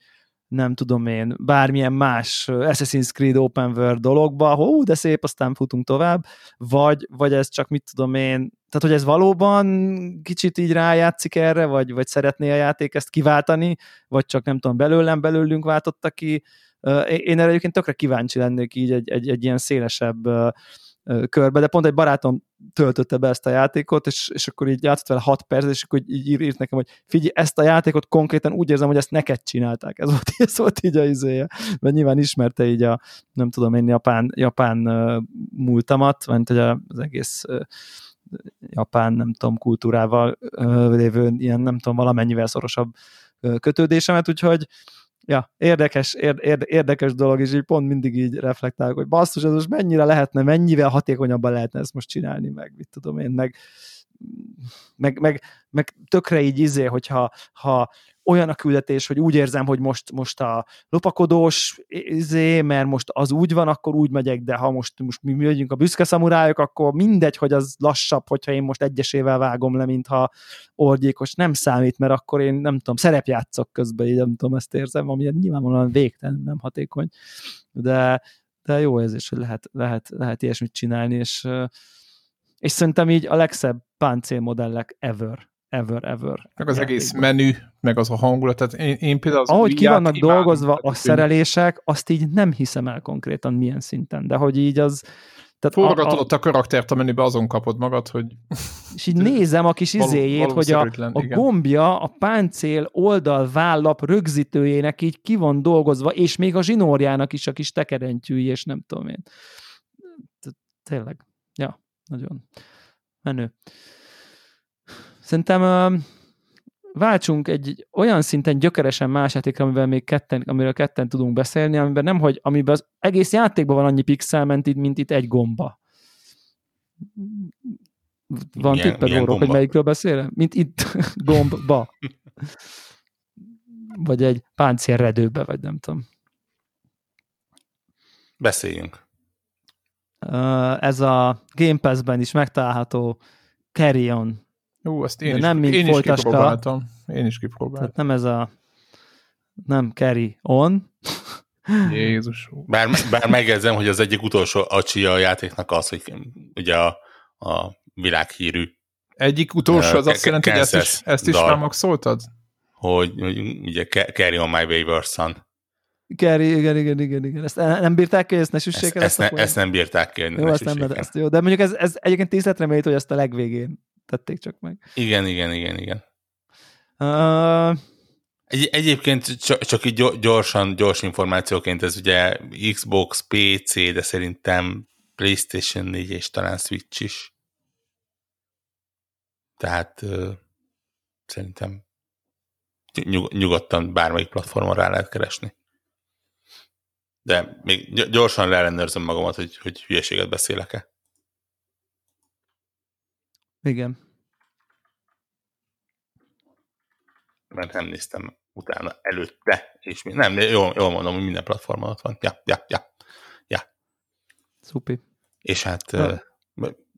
nem tudom én, bármilyen más Assassin's Creed Open World dologba, hú, de szép, aztán futunk tovább, vagy, vagy ez csak mit tudom én, tehát hogy ez valóban kicsit így rájátszik erre, vagy, vagy szeretné a játék ezt kiváltani, vagy csak nem tudom, belőlem, belőlünk váltotta ki. Én erre egyébként tökre kíváncsi lennék így egy, egy, egy ilyen szélesebb körbe, de pont egy barátom töltötte be ezt a játékot, és, és akkor így játszott vele 6 perc, és akkor így ír, írt nekem, hogy figyelj, ezt a játékot konkrétan úgy érzem, hogy ezt neked csinálták. Ez volt, ez volt így a izéje. Mert nyilván ismerte így a, nem tudom én, japán, japán múltamat, mert hogy az egész japán, nem tudom, kultúrával uh, lévő ilyen, nem tudom, valamennyivel szorosabb kötődésemet, úgyhogy ja, érdekes, érd, érd, érdekes dolog, és így pont mindig így reflektálok, hogy basszus, ez most mennyire lehetne, mennyivel hatékonyabban lehetne ezt most csinálni, meg mit tudom én, meg, meg, meg, meg tökre így izé, hogyha ha olyan a küldetés, hogy úgy érzem, hogy most, most a lopakodós izé, mert most az úgy van, akkor úgy megyek, de ha most, most mi megyünk a büszke szamurájok, akkor mindegy, hogy az lassabb, hogyha én most egyesével vágom le, mintha orgyékos, nem számít, mert akkor én nem tudom, szerepjátszok közben, így nem tudom, ezt érzem, ami nyilvánvalóan végtelen, nem hatékony, de, de jó érzés, hogy lehet, lehet, lehet ilyesmit csinálni, és, és szerintem így a legszebb páncélmodellek ever, ever, ever. Meg az egész menü, meg az a hangulat, tehát én, én például az Ahogy ki vannak dolgozva a tehát tűnik. szerelések, azt így nem hiszem el konkrétan milyen szinten, de hogy így az, Forgatod a, a karaktert a menübe, azon kapod magad, hogy... És így nézem a kis izéjét, hogy a, a gombja a páncél oldal vállap rögzítőjének így ki van dolgozva, és még a zsinórjának is a kis tekerentyűi, és nem tudom én. Tényleg. Ja, nagyon menő. Szerintem váltsunk egy olyan szinten gyökeresen más játékra, amivel még ketten, amiről ketten tudunk beszélni, amiben nem, hogy amiben az egész játékban van annyi pixel, mint itt, mint itt egy gomba. Van milyen, tipped, Órok, hogy melyikről beszél? Mint itt gombba. vagy egy páncélredőbe, vagy nem tudom. Beszéljünk. Ez a Game Pass-ben is megtalálható Carry On Ú, azt én, is, nem mint én is kipróbáltam. Én is kipróbáltam. Tehát nem ez a nem carry on. Jézus. Bár, bár megjegyzem, hogy az egyik utolsó acsia a játéknak az, hogy ugye a, a világhírű egyik utolsó az azt jelenti, hogy ezt is, ezt is felmaxoltad? Hogy, hogy ugye carry on my wayward son. Carry, igen, igen, igen, igen. Ezt nem bírták ki, ezt ne süssék el? Ezt, ezt, ne, ezt nem bírták ki, jó, ne ezt nem, ezt jó. De mondjuk ez, ez egyébként tízletre méltó, hogy ezt a legvégén tették csak meg. Igen, igen, igen, igen. Uh... Egy, egyébként csak, csak így gyorsan, gyors információként ez ugye Xbox, PC, de szerintem PlayStation 4 és talán Switch is. Tehát uh, szerintem nyug, nyugodtan bármelyik platformon rá lehet keresni. De még gyorsan leellenőrzöm magamat, hogy, hogy hülyeséget beszélek-e. Igen. Mert nem néztem utána előtte, és mi, nem, jól, jól mondom, hogy minden platformon ott van. Ja, ja, ja. ja. Szupi. És hát, uh,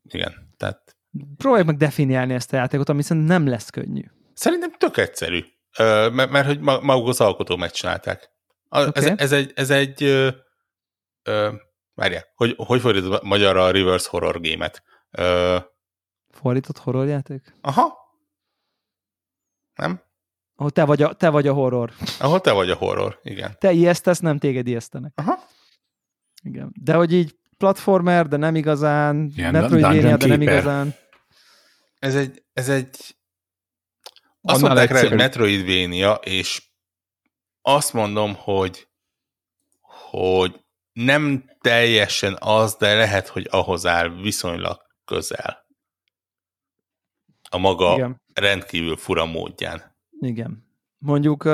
igen, tehát... Próbálj meg definiálni ezt a játékot, ami szerintem nem lesz könnyű. Szerintem tök egyszerű, mert, mert hogy maguk az alkotók megcsinálták. A, okay. ez, ez egy, ez egy uh, uh, várjál, hogy, hogy fordítod magyarra a reverse horror gémet? Fordított horrorjáték? Aha. Nem? Ahol te vagy a, te vagy a horror. Ahol te vagy a horror, igen. Te ijesztesz, nem téged ijesztenek. Aha. Igen. De hogy így platformer, de nem igazán, Igen, Metroidvania, de nem igazán. Ez egy, ez egy azt Annál mondták rá, hogy Metroidvania, és azt mondom, hogy hogy nem teljesen az, de lehet, hogy ahhoz áll viszonylag közel a maga Igen. rendkívül fura módján. Igen. Mondjuk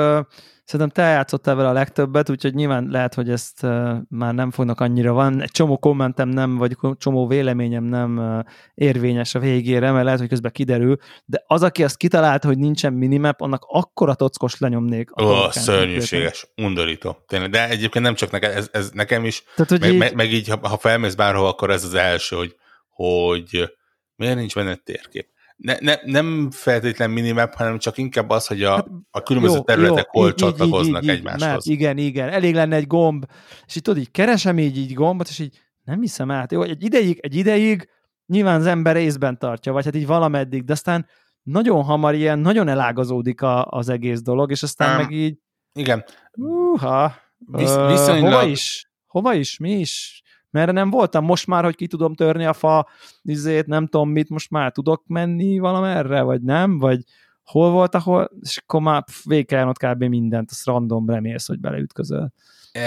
szerintem te játszottál vele a legtöbbet, úgyhogy nyilván lehet, hogy ezt már nem fognak annyira van. Egy csomó kommentem nem, vagy csomó véleményem nem érvényes a végére, mert lehet, hogy közben kiderül, de az, aki azt kitalálta, hogy nincsen minimap, annak akkora tockos lenyomnék. Ó, oh, szörnyűséges, undorító. Tényleg, de egyébként nem csak neked, ez, ez nekem is, Tehát, hogy meg, így... Meg, meg így, ha, ha felmész bárhova, akkor ez az első, hogy, hogy miért nincs benne térkép ne, ne, nem feltétlen minimap, hanem csak inkább az, hogy a, hát, a különböző jó, területek jó, hol így, csatlakoznak így, így, egymáshoz. Mert, igen, igen, elég lenne egy gomb, és így tudod, így keresem így, így gombot, és így nem hiszem át. Jó, egy ideig, egy ideig nyilván az ember részben tartja, vagy hát így valameddig, de aztán nagyon hamar ilyen, nagyon elágazódik a, az egész dolog, és aztán um, meg így... Igen. Uha, Visz, viszonylag... Hova is? Hova is? Mi is? Mert nem voltam. Most már, hogy ki tudom törni a fa, izét, nem tudom mit, most már tudok menni valamerre, vagy nem, vagy hol volt, ahol, és akkor már végig kell kb. mindent, az random remélsz, hogy beleütközöl a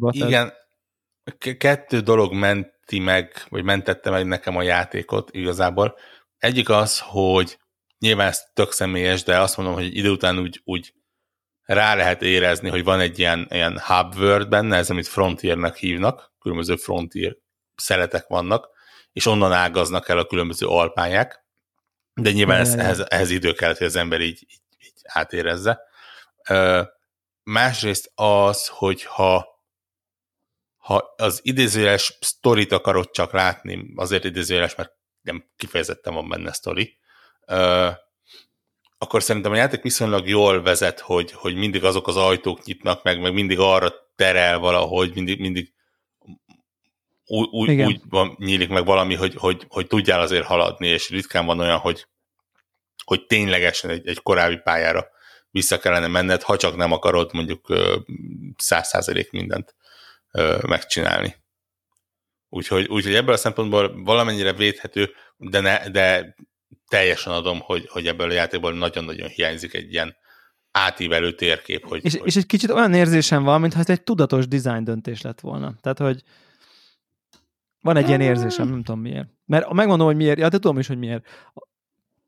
Um, igen, kettő dolog menti meg, vagy mentette meg nekem a játékot igazából. Egyik az, hogy nyilván ez tök személyes, de azt mondom, hogy idő után úgy, úgy rá lehet érezni, hogy van egy ilyen, ilyen hub world benne, ez amit frontiernek hívnak, különböző frontier szeletek vannak, és onnan ágaznak el a különböző alpályák, de nyilván ez, ehhez, ehhez idő kellett, hogy az ember így, így, így átérezze. Ö, másrészt az, hogy ha, ha az idézőjeles sztorit akarod csak látni, azért idézőjeles, mert nem kifejezetten van benne sztori, akkor szerintem a játék viszonylag jól vezet, hogy, hogy mindig azok az ajtók nyitnak meg, meg mindig arra terel valahogy, mindig, mindig úgy, úgy van, nyílik meg valami, hogy, hogy, hogy tudjál azért haladni, és ritkán van olyan, hogy, hogy ténylegesen egy, egy korábbi pályára vissza kellene menned, ha csak nem akarod mondjuk száz százalék mindent megcsinálni. Úgyhogy, úgyhogy ebből a szempontból valamennyire védhető, de, ne, de teljesen adom, hogy, hogy ebből a játékból nagyon-nagyon hiányzik egy ilyen átívelő térkép. Hogy, és, hogy... és egy kicsit olyan érzésem van, mintha ez egy tudatos design döntés lett volna. Tehát, hogy van egy ilyen érzésem, nem tudom miért. Mert megmondom, hogy miért, ja, de tudom is, hogy miért.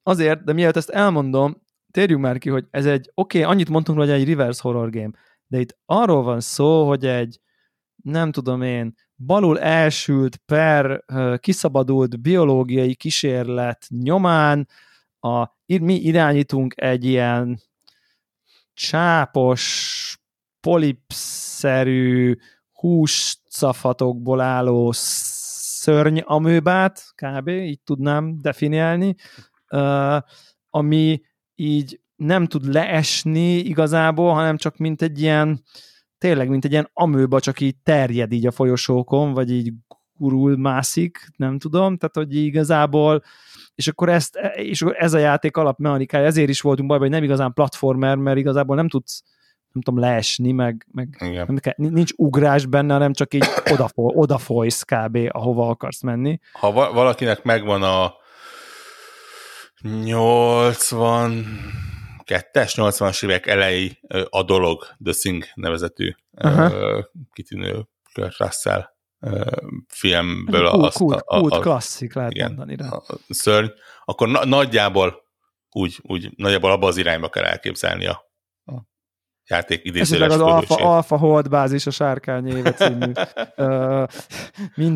Azért, de mielőtt ezt elmondom, térjünk már ki, hogy ez egy, oké, okay, annyit mondtunk, hogy egy reverse horror game, de itt arról van szó, hogy egy, nem tudom én, balul elsült per kiszabadult biológiai kísérlet nyomán a, mi irányítunk egy ilyen csápos, polipszerű, húscafatokból álló szörny amőbát, kb. így tudnám definiálni, ami így nem tud leesni igazából, hanem csak mint egy ilyen, tényleg mint egy ilyen amőba, csak így terjed így a folyosókon, vagy így gurul mászik, nem tudom, tehát hogy igazából és akkor ezt, és ez a játék alapmechanikája, ezért is voltunk bajban, hogy nem igazán platformer, mert igazából nem tudsz nem tudom, leesni, meg, meg nem kell, nincs ugrás benne, hanem csak így odafo, odafolysz kb. ahova akarsz menni. Ha va- valakinek megvan a 80 kettes, 80-as évek elejé a dolog, The Thing nevezetű uh-huh. kitűnő Kurt Russell filmből. Kult, azt, kult, a, kult klasszik lehet igen, mondani. A szörny, akkor na- nagyjából úgy, úgy nagyjából abba az irányba kell elképzelni a, játék idézőles az alfa, alfa hold bázis a sárkány éve című. uh,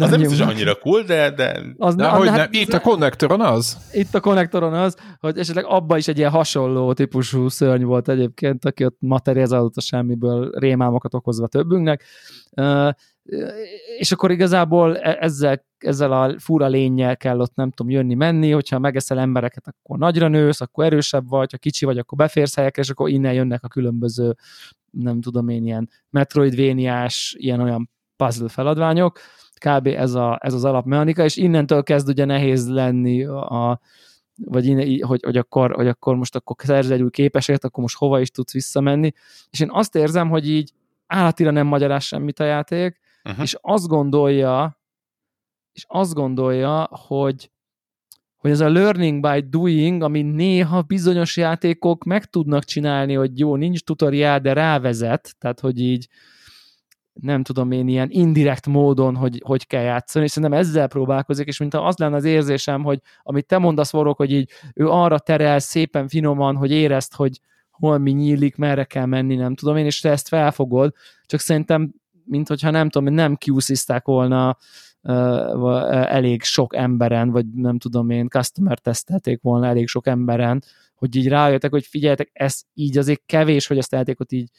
az nem biztos annyira cool, de... de... Az, de hogy hát, nem, itt a konnektoron az? Itt a konnektoron az, hogy esetleg abba is egy ilyen hasonló típusú szörny volt egyébként, aki ott materializálódott a semmiből rémálmokat okozva többünknek. És akkor igazából e- ezzel, ezzel a fura lényel kell ott nem tudom jönni-menni, hogyha megeszel embereket, akkor nagyra nősz, akkor erősebb vagy, ha kicsi vagy, akkor beférsz helyekre, és akkor innen jönnek a különböző, nem tudom én, ilyen metroidvéniás, ilyen-olyan puzzle feladványok. Kb. ez, a, ez az alapmechanika, és innentől kezd ugye nehéz lenni a, vagy innen, hogy, hogy, akkor, hogy akkor most akkor szerz egy új képességet, akkor most hova is tudsz visszamenni. És én azt érzem, hogy így állatira nem magyaráz semmit a játék, uh-huh. és azt gondolja, és azt gondolja, hogy hogy ez a learning by doing, ami néha bizonyos játékok meg tudnak csinálni, hogy jó, nincs tutoriál, de rávezet, tehát hogy így nem tudom én, ilyen indirekt módon, hogy, hogy kell játszani, és szerintem ezzel próbálkozik, és mint az lenne az érzésem, hogy amit te mondasz, Vorok, hogy így ő arra terel szépen, finoman, hogy érezd, hogy hol mi nyílik, merre kell menni, nem tudom én, és te ezt felfogod, csak szerintem mint hogyha nem tudom, nem kiúszizták volna elég sok emberen, vagy nem tudom én, customer tesztelték volna elég sok emberen, hogy így rájöttek, hogy figyeljetek, ez így azért kevés, hogy ezt a játékot így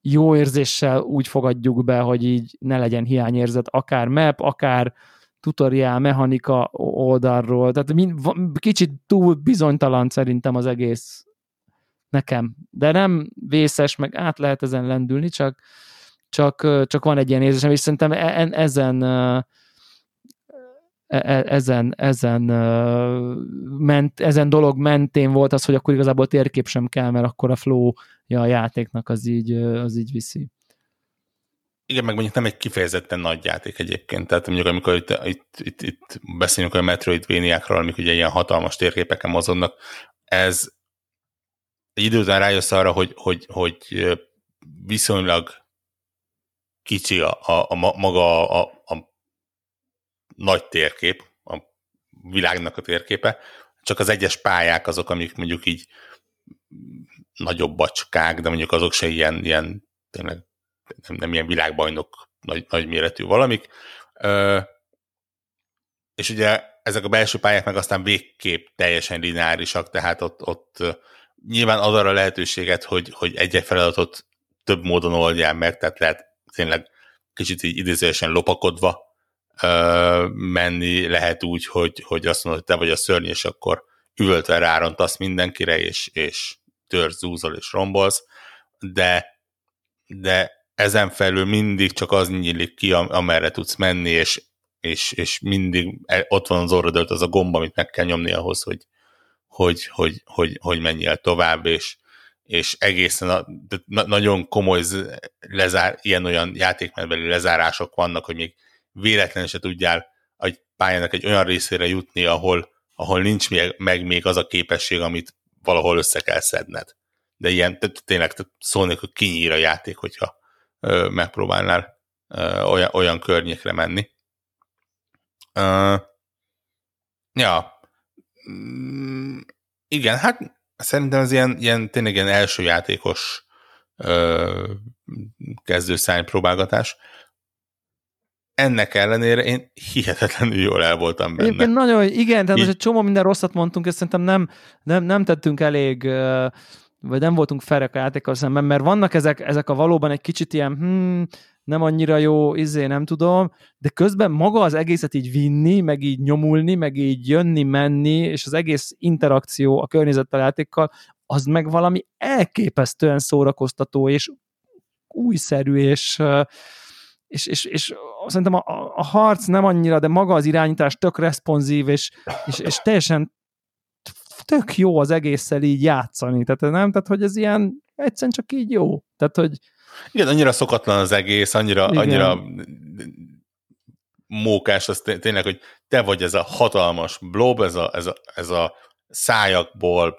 jó érzéssel úgy fogadjuk be, hogy így ne legyen hiányérzet, akár map, akár tutoriál, mechanika oldalról, tehát kicsit túl bizonytalan szerintem az egész nekem, de nem vészes, meg át lehet ezen lendülni, csak csak, csak van egy ilyen érzésem, és szerintem e, e, ezen ezen, ezen, ment, ezen dolog mentén volt az, hogy akkor igazából térkép sem kell, mert akkor a flow ja, a játéknak az így, az így viszi. Igen, meg mondjuk nem egy kifejezetten nagy játék egyébként, tehát mondjuk amikor itt, itt, itt, itt beszélünk a Metroidvania-król, amik ugye ilyen hatalmas térképeken mozognak, ez egy idő után rájössz arra, hogy, hogy, hogy viszonylag kicsi a, a, a maga a, a nagy térkép, a világnak a térképe, csak az egyes pályák azok, amik mondjuk így nagyobb bacskák, de mondjuk azok se ilyen, ilyen tényleg nem, nem ilyen világbajnok nagy, nagy méretű valamik. Ö, és ugye ezek a belső pályák meg aztán végképp teljesen lineárisak, tehát ott, ott nyilván ad arra lehetőséget, hogy, hogy egy-egy feladatot több módon oldjál meg, tehát lehet tényleg kicsit így idézősen lopakodva ö, menni lehet úgy, hogy, hogy azt mondod, hogy te vagy a szörny, és akkor üvöltve rárontasz mindenkire, és, és törsz, zúzol és rombolsz, de, de ezen felül mindig csak az nyílik ki, amerre tudsz menni, és, és, és mindig ott van az orrodölt az a gomba, amit meg kell nyomni ahhoz, hogy, hogy, hogy, hogy, hogy menjél tovább, és, és egészen a, nagyon komoly lezár, ilyen-olyan játékmenetbeli lezárások vannak, hogy még véletlenül se tudjál egy pályának egy olyan részére jutni, ahol, ahol nincs még, meg még az a képesség, amit valahol össze kell szedned. De ilyen tényleg szólni, hogy kinyír a játék, hogyha ö, megpróbálnál ö, olyan, olyan környékre menni. Ö, ja. Mm, igen, hát szerintem ez ilyen, ilyen tényleg ilyen első játékos ö, kezdőszány próbálgatás. Ennek ellenére én hihetetlenül jól el voltam benne. Egyébként nagyon, igen, tehát most egy csomó minden rosszat mondtunk, és szerintem nem, nem, nem tettünk elég vagy nem voltunk ferek a játékkal szemben, mert vannak ezek, ezek a valóban egy kicsit ilyen, hmm, nem annyira jó, izé, nem tudom, de közben maga az egészet így vinni, meg így nyomulni, meg így jönni, menni, és az egész interakció a környezettel játékkal, az meg valami elképesztően szórakoztató, és újszerű, és, és, és, és szerintem a, a harc nem annyira, de maga az irányítás tök responsív, és, és, és teljesen tök jó az egésszel így játszani, tehát nem, tehát hogy ez ilyen egyszerűen csak így jó, tehát hogy igen, annyira szokatlan az egész, annyira, Igen. annyira mókás, az tényleg, hogy te vagy ez a hatalmas blob, ez a, ez a, ez a szájakból,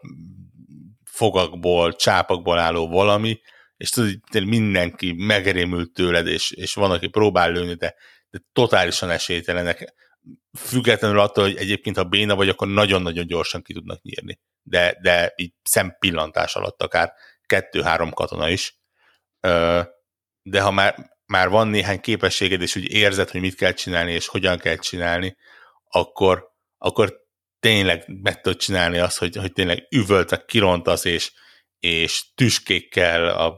fogakból, csápakból álló valami, és tudod, mindenki megrémült tőled, és, és van, aki próbál lőni, de, de totálisan esélytelenek, függetlenül attól, hogy egyébként ha béna vagy, akkor nagyon-nagyon gyorsan ki tudnak nyírni. De, de így szempillantás alatt akár kettő-három katona is de ha már, már van néhány képességed, és úgy érzed, hogy mit kell csinálni, és hogyan kell csinálni, akkor, akkor tényleg meg tudod csinálni azt, hogy, hogy tényleg üvöltek, kirontasz, és, és tüskékkel a,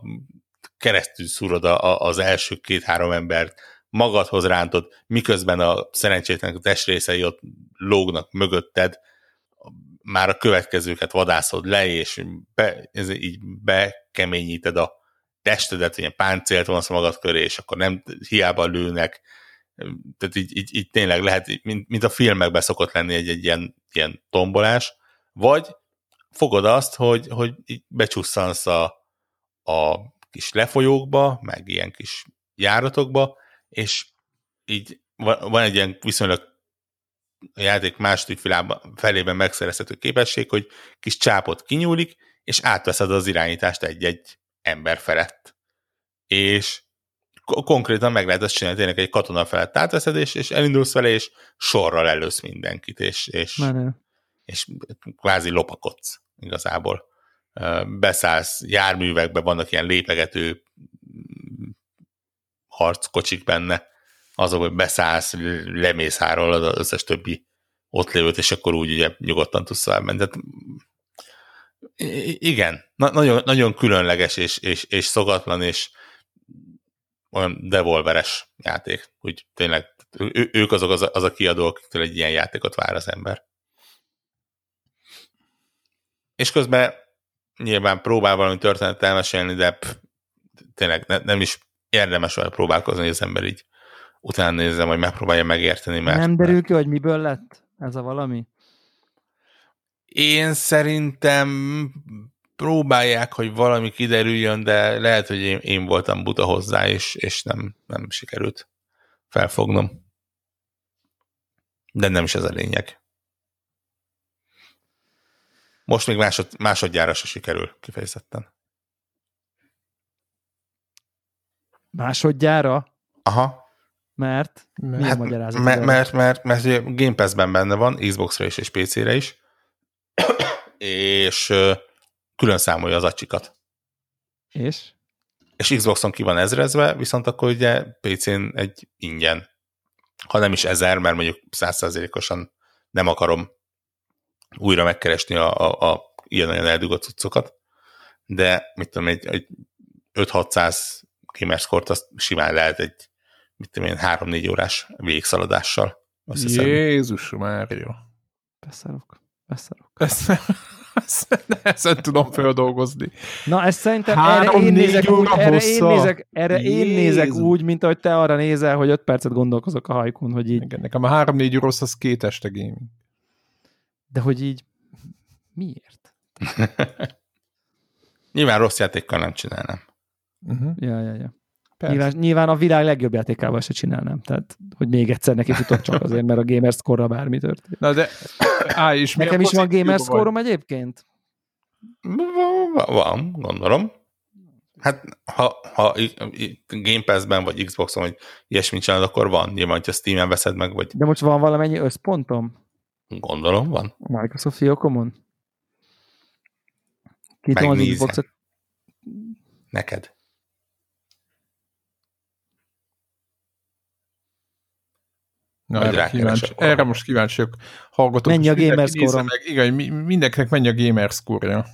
keresztül szúrod a, az első két-három embert, magadhoz rántod, miközben a szerencsétlenek testrészei ott lógnak mögötted, már a következőket vadászod le, és be, ez így bekeményíted a, testedet, ilyen páncélt vonsz magad köré, és akkor nem hiába lőnek, tehát így, így, így tényleg lehet, mint, mint a filmekben szokott lenni egy, egy ilyen, ilyen tombolás, vagy fogod azt, hogy, hogy így becsusszansz a, a kis lefolyókba, meg ilyen kis járatokba, és így van egy ilyen viszonylag a játék második felében megszerezhető képesség, hogy kis csápot kinyúlik, és átveszed az irányítást egy-egy ember felett. És konkrétan meg lehet azt csinálni, tényleg egy katona felett átveszed, és, és elindulsz vele, és sorral elősz mindenkit, és, és, és kvázi lopakodsz igazából. Beszállsz járművekbe, vannak ilyen lépegető harckocsik benne, azok, hogy beszállsz, lemész hárol az összes többi ott lévőt, és akkor úgy ugye nyugodtan tudsz elmenni. Tehát igen, na, nagyon, nagyon különleges és, és, és szokatlan, és olyan devolveres játék, úgy tényleg ő, ők azok az a, az a kiadó, akiktől egy ilyen játékot vár az ember. És közben nyilván próbál valami történetet elmesélni, de pff, tényleg ne, nem is érdemes vele próbálkozni, hogy az ember így utána nézem, hogy megpróbálja megérteni, mert... Nem derül ki, hogy miből lett ez a valami? Én szerintem próbálják, hogy valami kiderüljön, de lehet, hogy én, én voltam buta hozzá, és, és nem, nem sikerült felfognom. De nem is ez a lényeg. Most még másod, másodjára se sikerül kifejezetten. Másodjára? Aha. Mert? Hát, mert, mert, mert, mert, mert Game Pass-ben benne van, Xbox-ra is és PC-re is, és külön számolja az acsikat. És? És Xboxon ki van ezrezve, viszont akkor ugye PC-n egy ingyen. Ha nem is ezer, mert mondjuk százszerzékosan nem akarom újra megkeresni a, a, a ilyen-olyan eldugott cuccokat, de mit tudom, egy, egy 5-600 gamerscore azt simán lehet egy mit tudom én, 3-4 órás végigszalladással. Jézus már jó. Beszarok. Beszarok. Ezt, ezt nehezen tudom feldolgozni. Na, ezt szerintem erre én, nézek úgy, erre, én nézek, erre én nézek úgy, mint ahogy te arra nézel, hogy 5 percet gondolkozok a hajkun, hogy így... Igen, nekem a 3-4 rossz az két este gaming. De hogy így miért? Nyilván rossz játékkal nem csinálnám. Uh-huh. Ja, ja, ja. Persze. Nyilván, nyilván a világ legjobb játékával se csinálnám. Tehát, hogy még egyszer neki futok csak azért, mert a gamer score bármi történt. Na de, á, és mi Nekem is van pozitívum gamer vagy? score egyébként? Va- Van, gondolom. Hát, ha, ha Game Pass-ben, vagy Xboxon, vagy ilyesmit csinálod, akkor van. Nyilván, hogyha Steam-en veszed meg, vagy De most van valamennyi összpontom? gondolom, van. A Microsoft Fiocomon? Kinyitom az. Xboxot. Neked. Na, erre, kíváncsi, erre most kíváncsiak hallgatók. Mennyi a mindenki gamer nézze score-om? meg. Igen, mi, mindenkinek mennyi a gamer score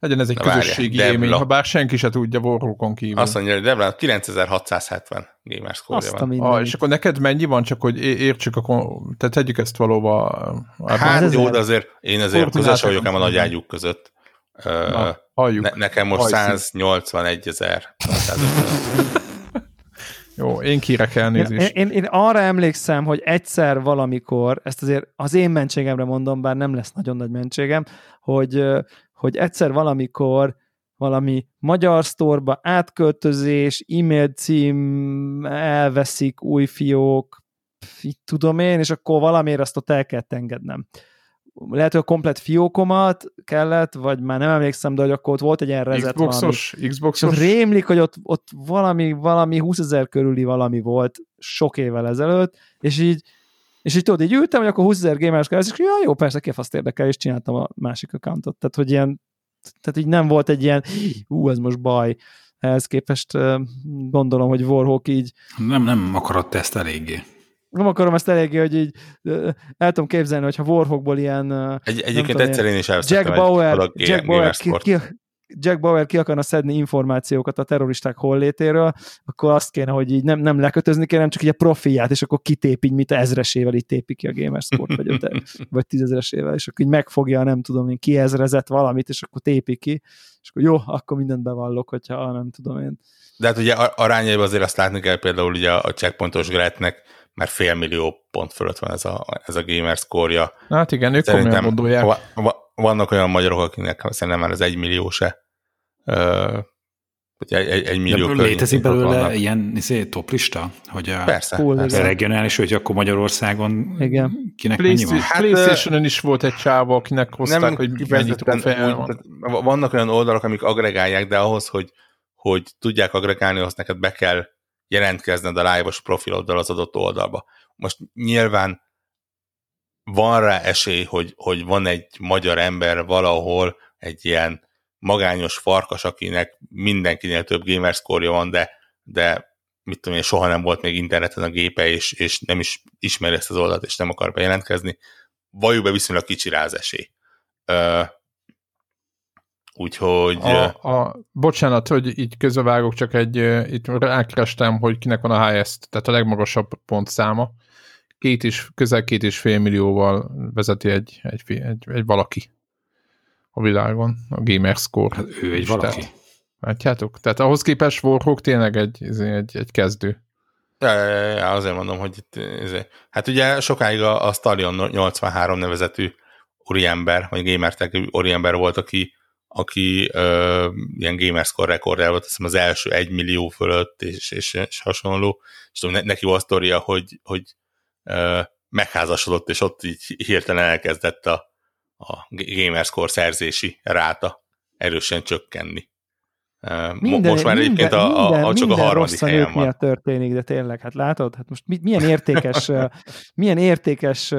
Legyen ez egy Na közösségi Debla. élmény, ha bár senki se tudja Warhawkon kívül. Azt mondja, hogy Debrán 9670 gamer score Azt a van. mindenit. Ah, és akkor neked mennyi van, csak hogy értsük, akkor, tehát tegyük ezt valóba. Hát jó, de azért én azért sem vagyok ám a nagy ágyuk között. Na, halljuk. ne, nekem most Hajszín. 181 ezer. Jó, én kérek Én, elnézést. én, én arra emlékszem, hogy egyszer valamikor, ezt azért az én mentségemre mondom, bár nem lesz nagyon nagy mentségem, hogy, hogy egyszer valamikor valami magyar sztorba átköltözés, e-mail cím, elveszik új fiók, így tudom én, és akkor valamiért azt ott el kellett engednem. Lehet, hogy a komplet fiókomat kellett, vagy már nem emlékszem, de hogy akkor ott volt egy ilyen rezet valami. Xboxos, És Xboxos. rémlik, hogy ott, ott valami, valami 20 ezer körüli valami volt sok évvel ezelőtt, és így, és így tudod, így ültem, hogy akkor 20 ezer gamers kell, és ja, jó, persze, ki a faszt érdekel, és csináltam a másik accountot. Tehát, hogy ilyen, tehát így nem volt egy ilyen, ú, ez most baj. Ehhez képest gondolom, hogy Warhawk így, Nem, nem akarod te ezt eléggé. Nem akarom ezt eléggé, hogy így el tudom képzelni, hogyha Warhawkból ilyen Egy, tudom egyébként én, egyszer én is Jack egy Bauer, adag Jack Bauer, ki, ki, Jack Bauer ki akarna szedni információkat a terroristák hollétéről, akkor azt kéne, hogy így nem, nem lekötözni kéne, hanem csak így a profilját, és akkor kitép így, mint ezresével így tépi ki a Gamerscore, vagy, öte, vagy tízezresével, és akkor így megfogja, nem tudom én, ki ezrezett valamit, és akkor tépi ki, és akkor jó, akkor mindent bevallok, hogyha nem tudom én. De hát ugye a- arányaiban azért azt látni kell például ugye a checkpointos Gretnek már fél millió pont fölött van ez a, ez a gamer score-ja. Hát igen, ők komolyan Szerintem gondolják. va, va, vannak olyan magyarok, akinek szerintem már az egy millió se. Ö, egy, egy, egy De millió környékén létezik belőle vannak. ilyen izé, toplista, hogy a Persze, Cool, persze. regionális, hogy akkor Magyarországon Igen. kinek mennyi van? Hát, is volt egy csáva, akinek hozták, nem hogy mennyi úgy, van. vannak olyan oldalak, amik agregálják, de ahhoz, hogy, hogy tudják agregálni, ahhoz neked be kell jelentkezned a live-os profiloddal az adott oldalba. Most nyilván van rá esély, hogy, hogy van egy magyar ember valahol, egy ilyen magányos farkas, akinek mindenkinél több gamerscore van, de, de mit tudom én, soha nem volt még interneten a gépe, és, és nem is ismeri ezt az oldalt, és nem akar bejelentkezni. Valljuk be viszonylag kicsi rá az esély. Ö, úgyhogy A, a, bocsánat, hogy így közbevágok, csak egy, itt rákerestem, hogy kinek van a highest, tehát a legmagasabb pontszáma. Két is, közel két és fél millióval vezeti egy, egy, egy, egy valaki a világon, a gamer score. Hát ő egy valaki. Tehát, látjátok? Tehát ahhoz képest Warhawk tényleg egy, egy, egy kezdő. Ja, ja, ja, azért mondom, hogy itt, ez, hát ugye sokáig a, a Stalion 83 nevezetű úriember, vagy gamertech úriember volt, aki, aki ö, ilyen gamerscore rekordjával azt hiszem az első egy millió fölött, és, és, és hasonló, és tudom, ne- neki a sztoria, hogy, hogy ö, megházasodott, és ott így hirtelen elkezdett a, a gamerscore szerzési ráta erősen csökkenni. Mo- most már egyébként a, a, a, csak a minden harmadik rossz helyen van. történik, de tényleg, hát látod? Hát most mi, milyen értékes, milyen értékes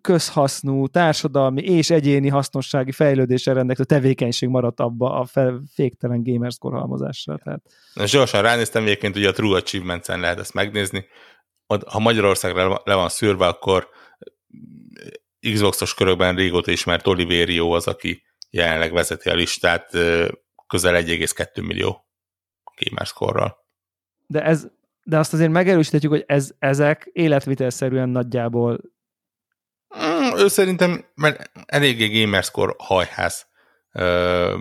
közhasznú, társadalmi és egyéni hasznossági fejlődéssel rendelkező tevékenység maradt abba a fel, féktelen gamerscore halmozással. Tehát Na, gyorsan ránéztem, egyébként ugye a True Achievements-en lehet ezt megnézni. Ha Magyarországra le van szűrve, akkor Xbox-os körökben régóta ismert Oliverio az, aki jelenleg vezeti a listát közel 1,2 millió gamerscore-ral. de, ez, de azt azért megerősíthetjük, hogy ez, ezek életvitelszerűen nagyjából Mm, ő szerintem, mert eléggé gamerscore hajház ö,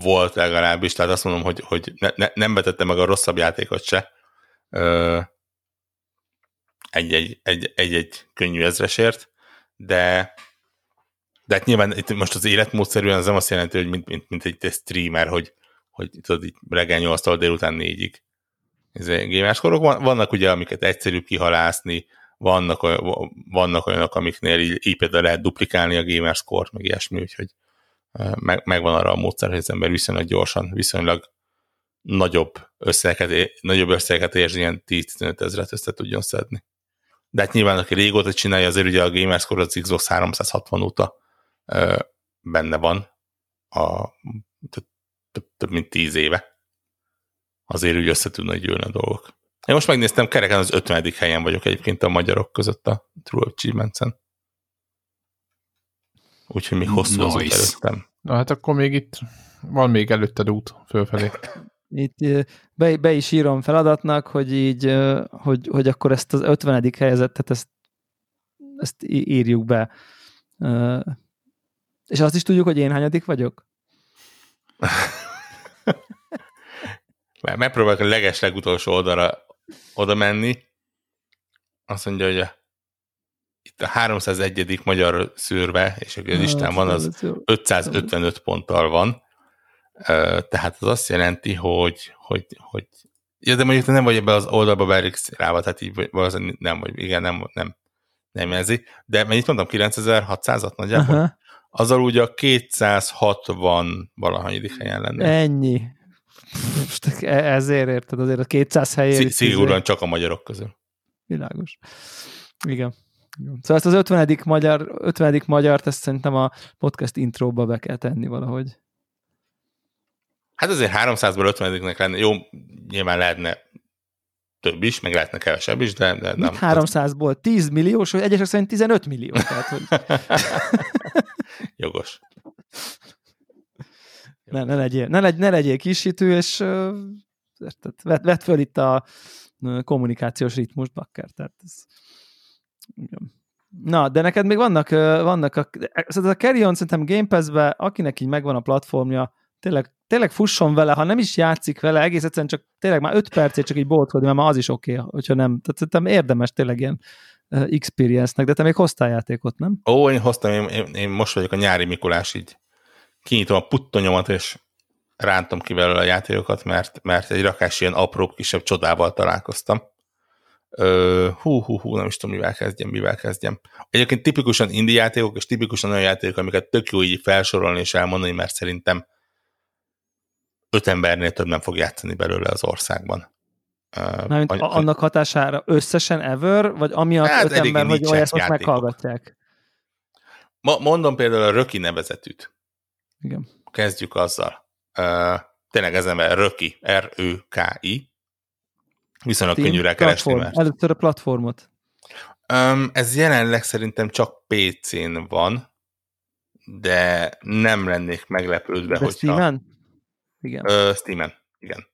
volt legalábbis, tehát azt mondom, hogy, hogy ne, ne, nem betette meg a rosszabb játékot se. Egy-egy, egy, egy-egy könnyű ezresért, de de hát nyilván itt most az életmódszerűen az nem azt jelenti, hogy mint, mint, mint egy streamer, hogy, hogy tudod, így reggel 8-tól délután 4-ig izé, gamerskorok. Van, vannak ugye, amiket egyszerűbb kihalászni, vannak, olyan, vannak olyanok, amiknél így, így például lehet duplikálni a gamerscore, meg ilyesmi, úgyhogy meg, megvan arra a módszer, hogy az ember viszonylag gyorsan, viszonylag nagyobb összeget, nagyobb összeget érzi, ilyen 10-15 ezeret össze tudjon szedni. De hát nyilván, aki régóta csinálja, azért ugye a Gamerscore az Xbox 360 óta ö, benne van, a, több, több mint 10 éve. Azért úgy össze tudnak gyűlni a dolgok. Én most megnéztem, kereken az 50. helyen vagyok egyébként a magyarok között a True Achievements-en. Úgyhogy még hosszú nice. az előttem. Na hát akkor még itt van még előtted út fölfelé. Itt be, be is írom feladatnak, hogy így, hogy, hogy akkor ezt az 50. helyezettet, ezt, ezt írjuk be. És azt is tudjuk, hogy én hányadik vagyok? Megpróbálok a leges legutolsó oldalra oda menni. Azt mondja, hogy a, itt a 301. magyar szűrve, és a listán van, az 555 ponttal van tehát az azt jelenti, hogy, hogy, hogy ja, de mondjuk nem vagy ebbe az oldalba beregisztrálva, tehát így valószínűleg nem vagy, igen, nem, nem, nem jelzi, de mennyit mondtam, 9600-at nagyjából? Aha. Azzal ugye a 260 valahanyadik helyen lenne. Ennyi. Most ezért érted, azért a 200 helyért. Szigorúan csak a magyarok közül. Világos. Igen. Szóval ezt az 50. magyar, 50. magyart, ezt szerintem a podcast intróba be kell tenni valahogy. Hát azért 300-ból 50-nek lenne, jó, nyilván lehetne több is, meg lehetne kevesebb is, de, de nem. 300-ból 10 milliós, vagy egyesek szerint 15 millió. Tehát, hogy... Jogos. Ne, ne, legyél, ne, legy, ne legyél kisítő, és uh, vedd, vedd föl itt a kommunikációs ritmust, bakker. Tehát ez, igen. Na, de neked még vannak, vannak a, szóval a Carry On szerintem Game Pass-be, akinek így megvan a platformja, tényleg, tényleg fusson vele, ha nem is játszik vele, egész egyszerűen csak tényleg már öt percét csak így boltkodni, mert már az is oké, okay, hogyha nem. Tehát szerintem érdemes tényleg ilyen experience-nek, de te még hoztál játékot, nem? Ó, én hoztam, én, én, én most vagyok a nyári Mikulás, így kinyitom a puttonyomat, és rántom ki belőle a játékokat, mert, mert egy rakás ilyen apró kisebb csodával találkoztam. Ö, hú, hú, hú, nem is tudom, mivel kezdjem, mivel kezdjem. Egyébként tipikusan indie játékok, és tipikusan olyan játékok, amiket tök jó így felsorolni és elmondani, mert szerintem öt embernél több nem fog játszani belőle az országban. Mármint uh, annak hatására összesen ever, vagy amiatt hát, öt ember, hogy olyan most meghallgatják? Ma, mondom például a Röki nevezetűt. Igen. Kezdjük azzal. Uh, tényleg ez nem Röki, R-Ö-K-I. Viszonylag Steam könnyű keresni, mert... Először a platformot. Um, ez jelenleg szerintem csak PC-n van, de nem lennék meglepődve, de hogyha... Steam-en? Igen. Ö, Steam-en, igen.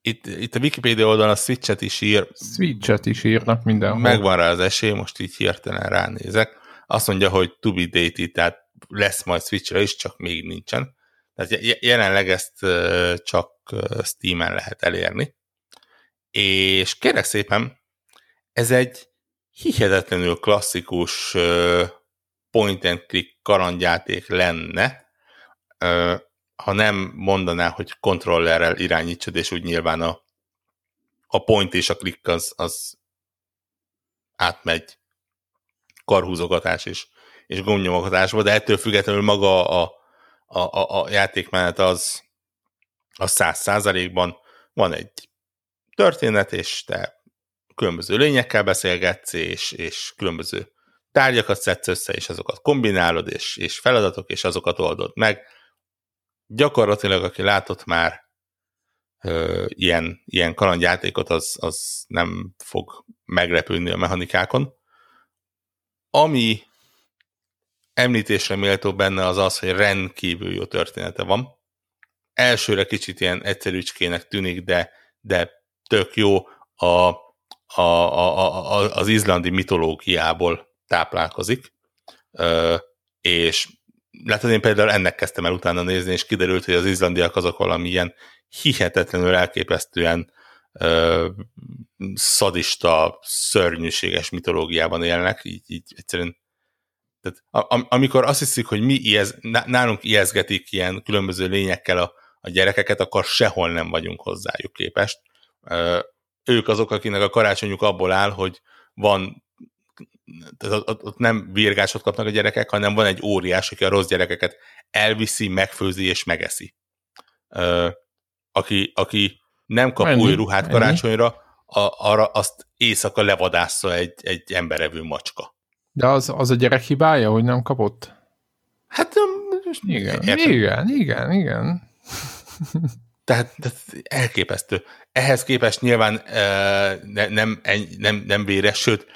Itt, itt a Wikipedia oldalon a Switch-et is ír. Switch-et is írnak mindenhol. Megvan rá az esély, most így hirtelen ránézek. Azt mondja, hogy to be dated, tehát lesz majd Switch-re is, csak még nincsen. Tehát jelenleg ezt csak Steam-en lehet elérni. És kérek szépen, ez egy hihetetlenül klasszikus point and click kalandjáték lenne, ha nem mondaná, hogy kontrollerrel irányítsad, és úgy nyilván a, a point és a klik az, az átmegy karhúzogatás és, és gombnyomogatásba, de ettől függetlenül maga a, a, a, a játékmenet az, az száz százalékban van egy történet, és te különböző lényekkel beszélgetsz, és, és különböző tárgyakat szedsz össze, és azokat kombinálod, és, és feladatok, és azokat oldod meg gyakorlatilag, aki látott már ö, ilyen, ilyen kalandjátékot, az, az nem fog meglepődni a mechanikákon. Ami említésre méltó benne az az, hogy rendkívül jó története van. Elsőre kicsit ilyen egyszerűcskének tűnik, de, de tök jó a, a, a, a, az izlandi mitológiából táplálkozik, ö, és látod, én például ennek kezdtem el utána nézni, és kiderült, hogy az izlandiak azok valami ilyen hihetetlenül elképesztően ö, szadista, szörnyűséges mitológiában élnek, így, így egyszerűen tehát, am, amikor azt hiszik, hogy mi ijez, nálunk ijeszgetik ilyen különböző lényekkel a, a gyerekeket, akkor sehol nem vagyunk hozzájuk képest. Ők azok, akinek a karácsonyuk abból áll, hogy van tehát ott, ott nem virgásot kapnak a gyerekek, hanem van egy óriás, aki a rossz gyerekeket elviszi, megfőzi és megeszi. aki, aki nem kap Mennyi? új ruhát karácsonyra, a, arra azt éjszaka levadásza egy, egy emberevő macska. De az, az a gyerek hibája, hogy nem kapott? Hát igen, értem. igen, igen, igen. Tehát, elképesztő. Ehhez képest nyilván uh, ne, nem, nem, nem véres, sőt,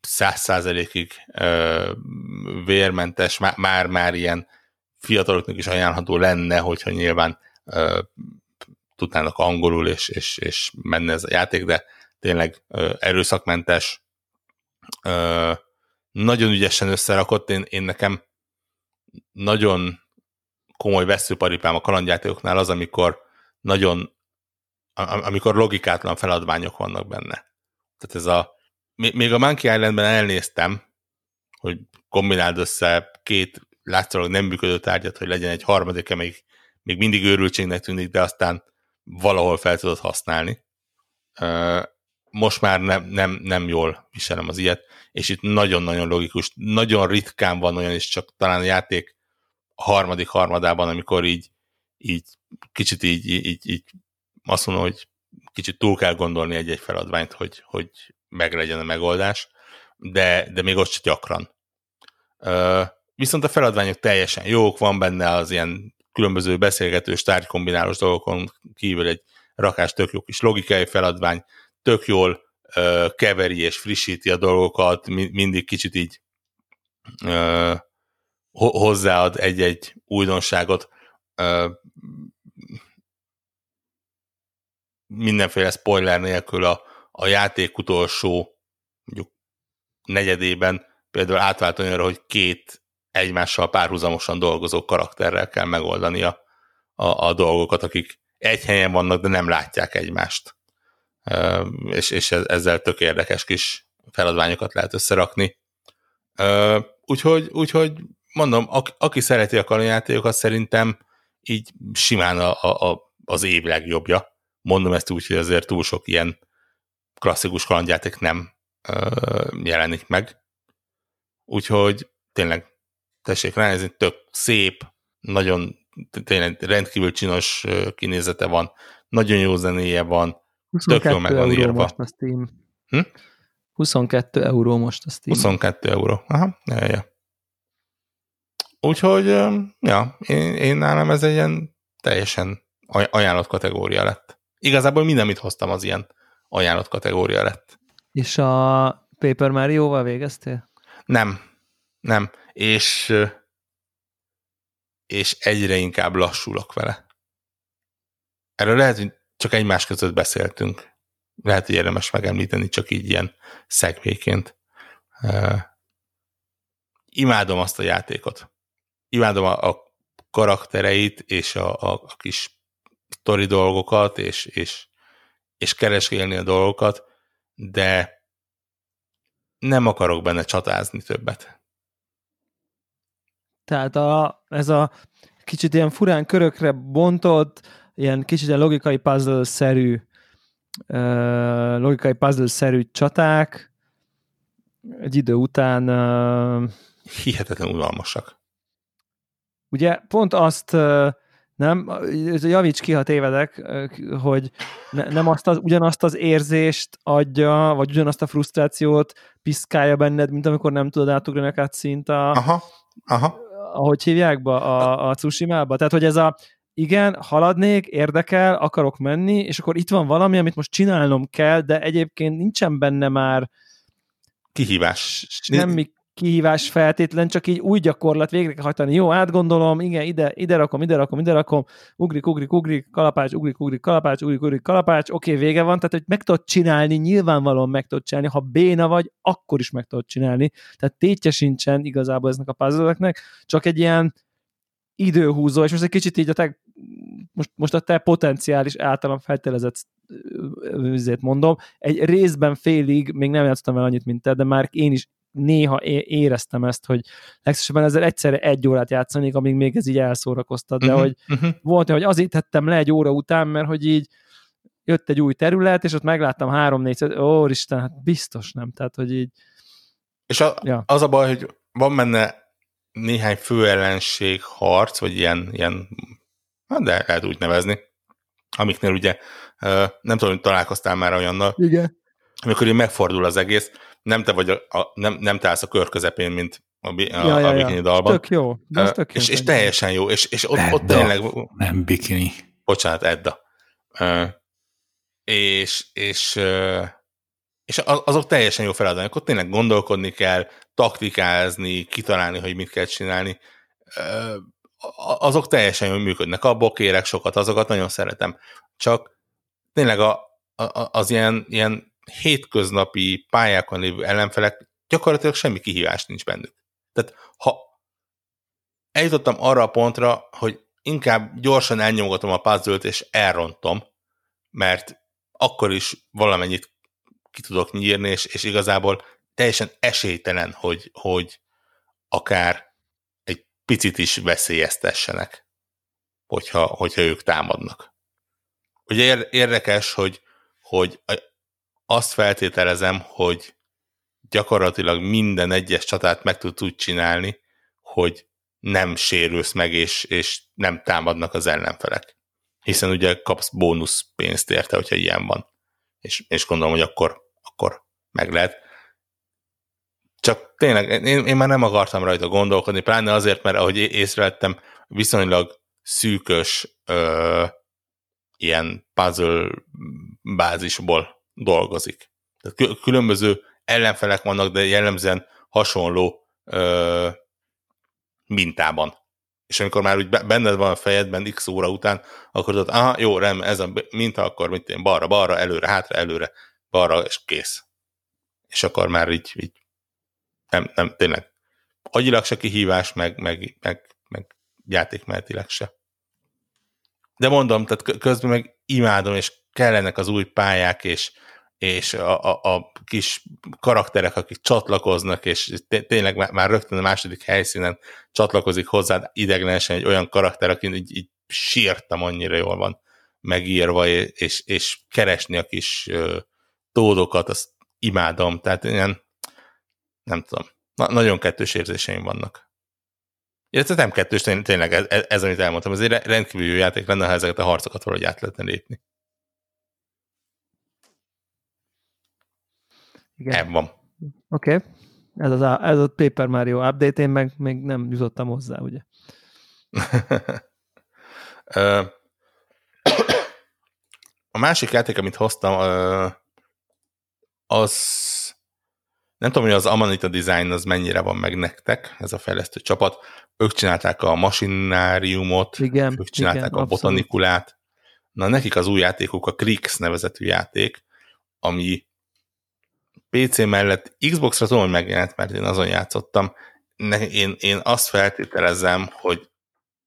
száz százalékig vérmentes, már-már ilyen fiataloknak is ajánlható lenne, hogyha nyilván uh, tudnának angolul, és, és, és menne ez a játék, de tényleg uh, erőszakmentes, uh, nagyon ügyesen összerakott, én, én nekem nagyon komoly veszőparipám a kalandjátékoknál az, amikor nagyon, amikor logikátlan feladványok vannak benne. Tehát ez a, még a Monkey Islandben elnéztem, hogy kombináld össze két látszólag nem működő tárgyat, hogy legyen egy harmadik, még, még mindig őrültségnek tűnik, de aztán valahol fel tudod használni. Most már nem, nem, nem jól viselem az ilyet, és itt nagyon-nagyon logikus, nagyon ritkán van olyan, és csak talán a játék harmadik harmadában, amikor így, így kicsit így, így, így azt mondom, hogy kicsit túl kell gondolni egy-egy feladványt, hogy, hogy meglegyen a megoldás, de, de még ott gyakran. Viszont a feladványok teljesen jók, van benne az ilyen különböző beszélgetős, tárgykombinálós dolgokon kívül egy rakás tök jó kis logikai feladvány, tök jól keveri és frissíti a dolgokat, mindig kicsit így hozzáad egy-egy újdonságot, mindenféle spoiler nélkül a, a játék utolsó mondjuk negyedében például átvált olyanra, hogy két egymással párhuzamosan dolgozó karakterrel kell megoldani a, a dolgokat, akik egy helyen vannak, de nem látják egymást. És, és ezzel tök érdekes kis feladványokat lehet összerakni. Úgyhogy, úgyhogy mondom, aki, aki szereti a kalandjátékokat, szerintem így simán a, a, az év legjobbja. Mondom ezt úgy, hogy azért túl sok ilyen klasszikus kalandjáték nem ö, jelenik meg. Úgyhogy tényleg tessék ránézni, tök szép, nagyon tényleg rendkívül csinos kinézete van, nagyon jó zenéje van, tök jó meg van írva. Most a Steam. Hm? 22 euró most a Steam. 22 euró, aha, ja, ja. Úgyhogy, ja, én, én nálam ez egy ilyen teljesen ajánlott kategória lett. Igazából minden, amit hoztam, az ilyen ajánlott kategória lett. És a Paper Mario-val végeztél? Nem, nem. És, és egyre inkább lassulok vele. Erről lehet, hogy csak egymás között beszéltünk. Lehet, hogy érdemes megemlíteni, csak így ilyen szegvéként. Imádom azt a játékot. Imádom a, a karaktereit, és a, a, a kis sztori dolgokat, és, és, és keresgélni a dolgokat, de nem akarok benne csatázni többet. Tehát a, ez a kicsit ilyen furán körökre bontott, ilyen kicsit ilyen logikai puzzle-szerű uh, logikai puzzle-szerű csaták egy idő után uh, hihetetlen unalmasak. Ugye pont azt uh, nem, javíts ki, ha tévedek, hogy ne, nem azt az, ugyanazt az érzést adja, vagy ugyanazt a frusztrációt piszkálja benned, mint amikor nem tudod átugrani a szint a, aha, aha. ahogy hívják be, a, a Tsushima-ba. Tehát, hogy ez a igen, haladnék, érdekel, akarok menni, és akkor itt van valami, amit most csinálnom kell, de egyébként nincsen benne már kihívás. Semmi kihívás feltétlen, csak így új gyakorlat végre kell hajtani. Jó, átgondolom, igen, ide, ide rakom, ide rakom, ide rakom, ugrik, ugrik, ugrik, kalapács, ugrik, ugrik, kalapács, ugrik, ugrik, kalapács, oké, okay, vége van, tehát hogy meg tudod csinálni, nyilvánvalóan meg tudod csinálni, ha béna vagy, akkor is meg tudod csinálni, tehát tétje sincsen igazából eznek a puzzle csak egy ilyen időhúzó, és most egy kicsit így a te, most, most a te potenciális általam feltelezett üzét mondom, egy részben félig még nem játszottam el annyit, mint te, de már én is néha éreztem ezt, hogy legszívesebben ezzel egyszerre egy órát játszanék, amíg még ez így elszórakoztat, de Mhm, hogy mhm. volt, hogy azért tettem le egy óra után, mert hogy így jött egy új terület, és ott megláttam három négy ó, Isten, hát biztos nem, tehát, hogy így, És a, Ja. az a baj, hogy van benne néhány főellenség harc, vagy ilyen, ilyen hát de lehet úgy nevezni, amiknél ugye nem tudom, hogy találkoztál már olyannal, igen. amikor így megfordul az egész, nem te vagy a, a nem, nem te állsz a kör közepén, mint a, a, Ja, ja, a ja. bikini dalban. Tök jó. De tök jó és, és teljesen jó, és, és ott, ott Edda. tényleg, Nem bikini. bocsánat, Edda. És, és, és az- azok teljesen jó feladatok. Ott tényleg gondolkodni kell, taktikázni, kitalálni, hogy mit kell csinálni. Azok teljesen jól működnek. Abból kérek sokat, azokat nagyon szeretem. Csak tényleg a, a, az ilyen, ilyen hétköznapi pályákon lévő ellenfelek gyakorlatilag semmi kihívás nincs bennük. Tehát ha eljutottam arra a pontra, hogy inkább gyorsan elnyomogatom a puzzle és elrontom, mert akkor is valamennyit ki tudok nyírni, és, és igazából teljesen esélytelen, hogy, hogy akár egy picit is veszélyeztessenek, hogyha, hogyha ők támadnak. Ugye ér- érdekes, hogy, hogy azt feltételezem, hogy gyakorlatilag minden egyes csatát meg tud úgy csinálni, hogy nem sérülsz meg, és, és nem támadnak az ellenfelek. Hiszen ugye kapsz bónusz pénzt érte, hogyha ilyen van. És, és gondolom, hogy akkor, akkor meg lehet. Csak tényleg, én, én már nem akartam rajta gondolkodni, pláne azért, mert ahogy észrevettem, viszonylag szűkös ö, ilyen puzzle bázisból dolgozik. Tehát kü- különböző ellenfelek vannak, de jellemzően hasonló ö, mintában. És amikor már úgy be- benned van a fejedben x óra után, akkor tudod, aha, jó, rem, ez a minta, akkor mit én, balra, balra, előre, hátra, előre, balra, és kész. És akkor már így, így nem, nem, tényleg agyilag se kihívás, meg, meg, meg, meg játékmenetileg se. De mondom, tehát kö- közben meg imádom, és kellenek az új pályák, és, és a, a, a kis karakterek, akik csatlakoznak, és té- tényleg már, rögtön a második helyszínen csatlakozik hozzád ideglenesen egy olyan karakter, aki így, így sírtam, annyira jól van megírva, és, és keresni a kis ö, tódokat, azt imádom, tehát ilyen, nem tudom, na, nagyon kettős érzéseim vannak. Illetve nem kettős, tény- tényleg ez, ez, ez, amit elmondtam, ez egy re- rendkívül jó játék lenne, ha ezeket a harcokat valahogy át lehetne lépni. Igen. Ebben van. Oké. Okay. Ez, az, a- ez a Paper Mario update, én meg még nem jutottam hozzá, ugye. A másik játék, amit hoztam, az nem tudom, hogy az Amanita Design az mennyire van meg nektek, ez a fejlesztő csapat. Ők csinálták a masináriumot, Igen, ők csinálták igen, a abszolút. botanikulát. Na, nekik az új játékuk a Krix nevezetű játék, ami PC mellett Xbox-ra tudom, hogy megjelent, mert én azon játszottam. Én, én azt feltételezem, hogy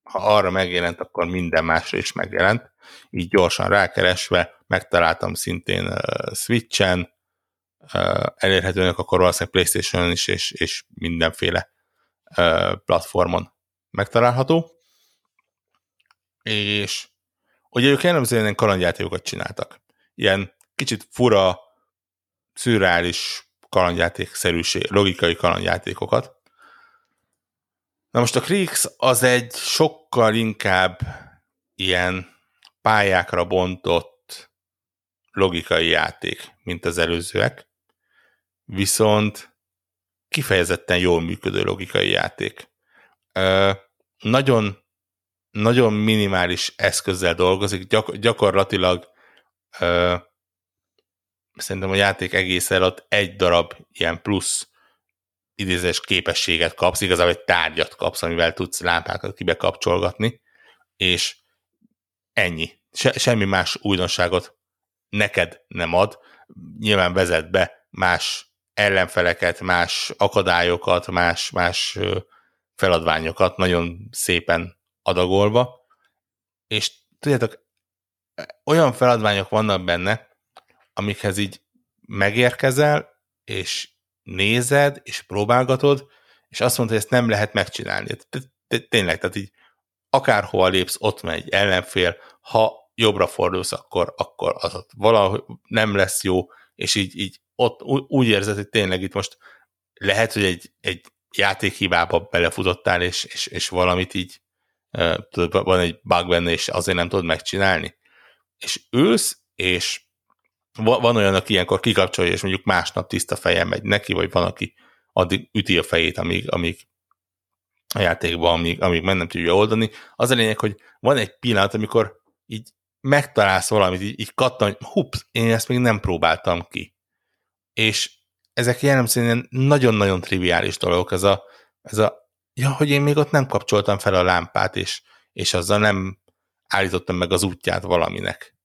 ha arra megjelent, akkor minden másra is megjelent. Így gyorsan rákeresve megtaláltam szintén uh, Switch-en, uh, elérhetőnek akkor valószínűleg Playstation is, és, és mindenféle uh, platformon megtalálható. És ugye ők jellemzően kalandjátékokat csináltak. Ilyen kicsit fura, szürreális kalandjátékszerűség, logikai kalandjátékokat. Na most a Kriegs az egy sokkal inkább ilyen pályákra bontott logikai játék, mint az előzőek, viszont kifejezetten jól működő logikai játék. Ö, nagyon, nagyon minimális eszközzel dolgozik, gyak, gyakorlatilag ö, szerintem a játék egész alatt egy darab ilyen plusz idézés képességet kapsz, igazából egy tárgyat kapsz, amivel tudsz lámpákat kibekapcsolgatni, és ennyi. Se, semmi más újdonságot neked nem ad. Nyilván vezet be más ellenfeleket, más akadályokat, más, más feladványokat, nagyon szépen adagolva, és tudjátok, olyan feladványok vannak benne, amikhez így megérkezel, és nézed, és próbálgatod, és azt mondta, hogy ezt nem lehet megcsinálni. Tényleg, tehát így akárhova lépsz, ott megy ellenfél, ha jobbra fordulsz, akkor, akkor az ott valahogy nem lesz jó, és így, így ott úgy érzed, hogy tényleg itt most lehet, hogy egy, egy játékhibába belefutottál, és, és, és valamit így tudod, van egy bug benne, és azért nem tudod megcsinálni. És ülsz, és van olyan, aki ilyenkor kikapcsolja, és mondjuk másnap tiszta fejem megy neki, vagy van, aki addig üti a fejét, amíg, amíg a játékban, amíg, amíg meg nem tudja oldani. Az a lényeg, hogy van egy pillanat, amikor így megtalálsz valamit, így, így kattan, hogy hups, én ezt még nem próbáltam ki. És ezek jellemzően nagyon-nagyon triviális dolgok, ez a, ez a ja, hogy én még ott nem kapcsoltam fel a lámpát, és, és azzal nem állítottam meg az útját valaminek.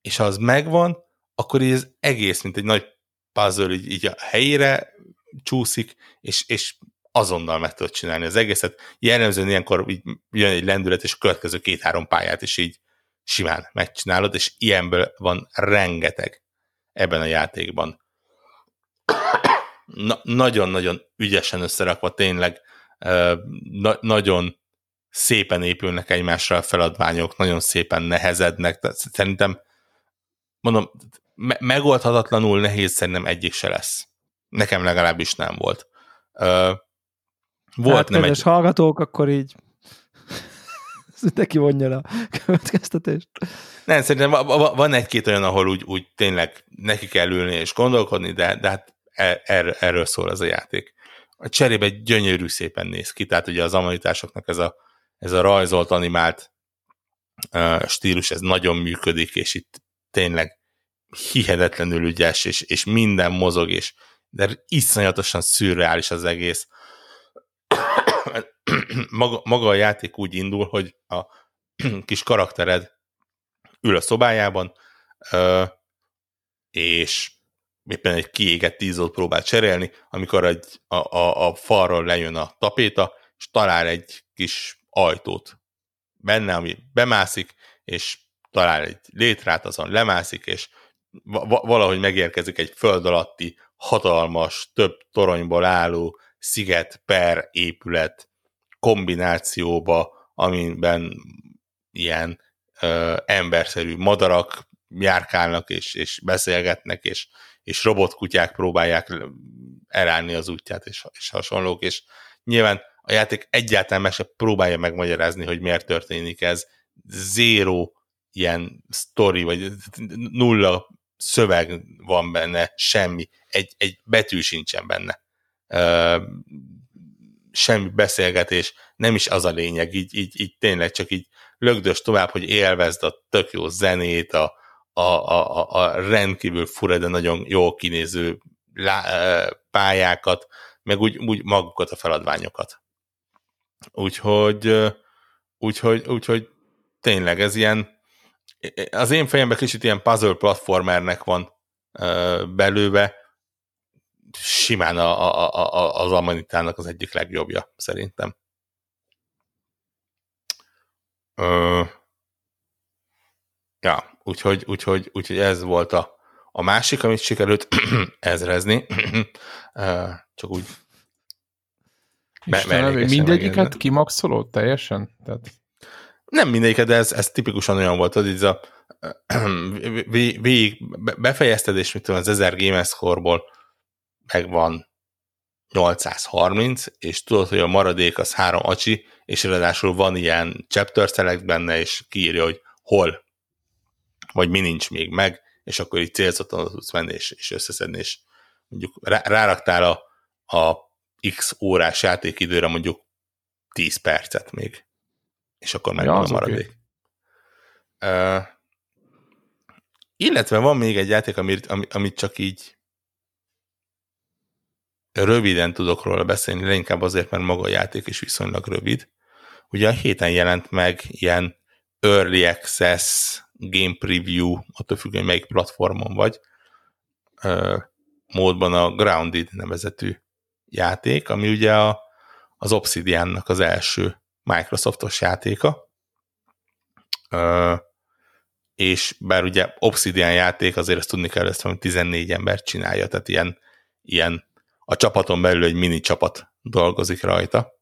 És ha az megvan, akkor így ez egész, mint egy nagy puzzle, így, így a helyére csúszik, és, és azonnal meg tudod csinálni az egészet. Jellemzően ilyenkor így jön egy lendület, és a következő két-három pályát is így simán megcsinálod, és ilyenből van rengeteg ebben a játékban. Na, nagyon-nagyon ügyesen összerakva, tényleg na, nagyon szépen épülnek egymásra a feladványok, nagyon szépen nehezednek, tehát szerintem mondom, me- megoldhatatlanul nehéz szerintem egyik se lesz. Nekem legalábbis nem volt. Uh, volt hát, nem egy... hallgatók, akkor így neki vonja a következtetést. Nem, szerintem van egy-két olyan, ahol úgy, úgy tényleg neki kell ülni és gondolkodni, de, de hát er, er, erről szól ez a játék. A cserébe gyönyörű szépen néz ki, tehát ugye az amanitásoknak ez a, ez a rajzolt, animált uh, stílus, ez nagyon működik, és itt tényleg hihetetlenül ügyes, és, és minden mozog, és de iszonyatosan szürreális az egész. maga, maga a játék úgy indul, hogy a kis karaktered ül a szobájában, és éppen egy kiégett tízót próbál cserélni, amikor egy, a, a, a falról lejön a tapéta, és talál egy kis ajtót benne, ami bemászik, és talál egy létrát, azon lemászik, és valahogy megérkezik egy föld alatti, hatalmas, több toronyból álló sziget per épület kombinációba, amiben ilyen ö, emberszerű madarak járkálnak és, és beszélgetnek, és, és robotkutyák próbálják elállni az útját, és, és hasonlók, és nyilván a játék egyáltalán meg se próbálja megmagyarázni, hogy miért történik ez. Zéro ilyen story, vagy nulla szöveg van benne, semmi, egy, egy betű sincsen benne. Uh, semmi beszélgetés, nem is az a lényeg, így, így, így tényleg csak így lögdös tovább, hogy élvezd a tök jó zenét, a, a, a, a rendkívül fura, de nagyon jó kinéző lá, pályákat, meg úgy, úgy magukat a feladványokat. Úgyhogy, úgyhogy, úgyhogy tényleg ez ilyen az én fejemben kicsit ilyen puzzle platformernek van belőve, simán a, a, a, az Amanitának az egyik legjobbja, szerintem. Ö, ja, úgyhogy, úgyhogy, úgyhogy ez volt a, a másik, amit sikerült ezrezni. Csak úgy Istenem, mindegyiket kimaxolod teljesen? Tehát... Nem mindegyiket, de ez, ez tipikusan olyan volt, hogy ez a végig befejezted, és mit tudom, az 1000 game score-ból megvan 830, és tudod, hogy a maradék az három acsi, és ráadásul van ilyen chapter select benne, és kiírja, hogy hol, vagy mi nincs még meg, és akkor így célzottan tudsz menni, és, és összeszedni, és mondjuk rá, ráraktál a, a x órás játékidőre mondjuk 10 percet még, és akkor megvan ja, a maradék. Okay. Uh, illetve van még egy játék, amit, amit csak így röviden tudok róla beszélni, de inkább azért, mert maga a játék is viszonylag rövid. Ugye a héten jelent meg ilyen Early Access Game Preview, attól függ, hogy melyik platformon vagy, módban a Grounded nevezetű játék, ami ugye a, az Obsidiannak az első Microsoftos játéka, és bár ugye Obsidian játék, azért ezt tudni kell, ezt 14 ember csinálja, tehát ilyen, ilyen a csapaton belül egy mini csapat dolgozik rajta.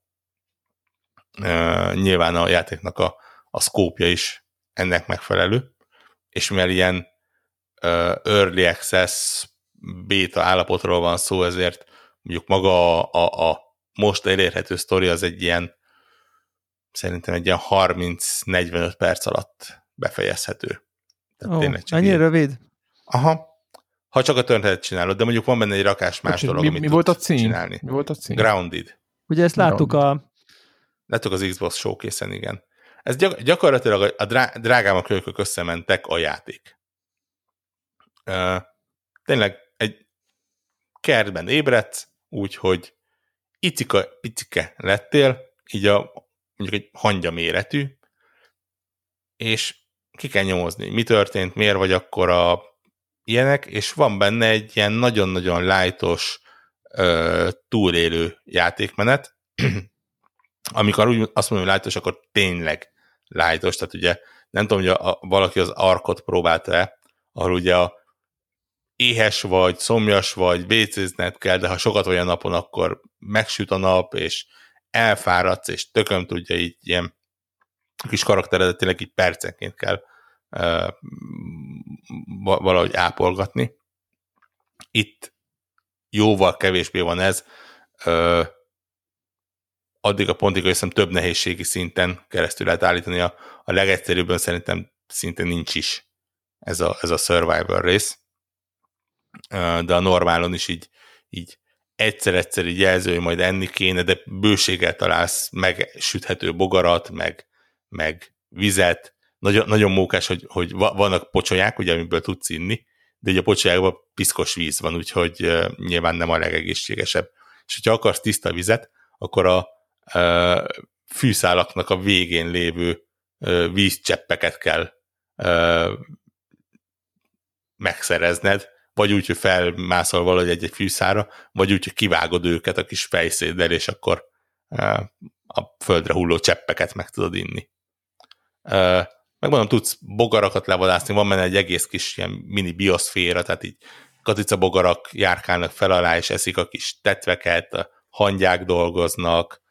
Nyilván a játéknak a, a szkópja is ennek megfelelő, és mivel ilyen early access beta állapotról van szó, ezért mondjuk maga a, a, a most elérhető sztori az egy ilyen szerintem egy ilyen 30-45 perc alatt befejezhető. Tehát oh, tényleg csak ennyi így... rövid? Aha. Ha csak a történetet csinálod, de mondjuk van benne egy rakás más dolog, mi, amit mi volt a cím? csinálni. Mi volt a cím? Grounded. Ugye ezt láttuk Grounded. a... Láttuk az Xbox showcase igen. Ez gyak, gyakorlatilag a drá, drágám a kölykök összementek a játék. Uh, tényleg egy kertben ébredsz, úgyhogy icika, picike lettél, így a mondjuk egy hangya méretű, és ki kell nyomozni, mi történt, miért vagy akkor a ilyenek, és van benne egy ilyen nagyon-nagyon lájtos túlélő játékmenet, amikor úgy azt mondom, hogy lájtos, akkor tényleg lájtos, tehát ugye nem tudom, hogy a, a, valaki az arkot próbálta-e, ahol ugye a éhes vagy, szomjas vagy, vécézned kell, de ha sokat olyan napon, akkor megsüt a nap, és elfáradsz, és tököm tudja így ilyen kis karakteredet tényleg így percenként kell uh, valahogy ápolgatni. Itt jóval kevésbé van ez, uh, addig a pontig, hogy hiszem több nehézségi szinten keresztül lehet állítani, a, a legegyszerűbben szerintem szinte nincs is ez a, ez a survival rész, de a normálon is így, így egyszer-egyszer így jelző, hogy majd enni kéne, de bőséggel találsz megsüthető bogarat, meg, meg vizet. Nagyon, nagyon mókás, hogy, hogy vannak pocsolyák, ugye, amiből tudsz inni, de ugye a pocsolyákban piszkos víz van, úgyhogy uh, nyilván nem a legegészségesebb. És hogyha akarsz tiszta vizet, akkor a uh, fűszálaknak a végén lévő uh, vízcseppeket kell megszerezned, vagy úgy, hogy felmászol valahogy egy-egy fűszára, vagy úgy, hogy kivágod őket a kis fejszéddel, és akkor a földre hulló cseppeket meg tudod inni. Megmondom, tudsz bogarakat levadászni, van benne egy egész kis ilyen mini bioszféra, tehát így katica bogarak járkálnak fel alá, és eszik a kis tetveket, hangyák dolgoznak,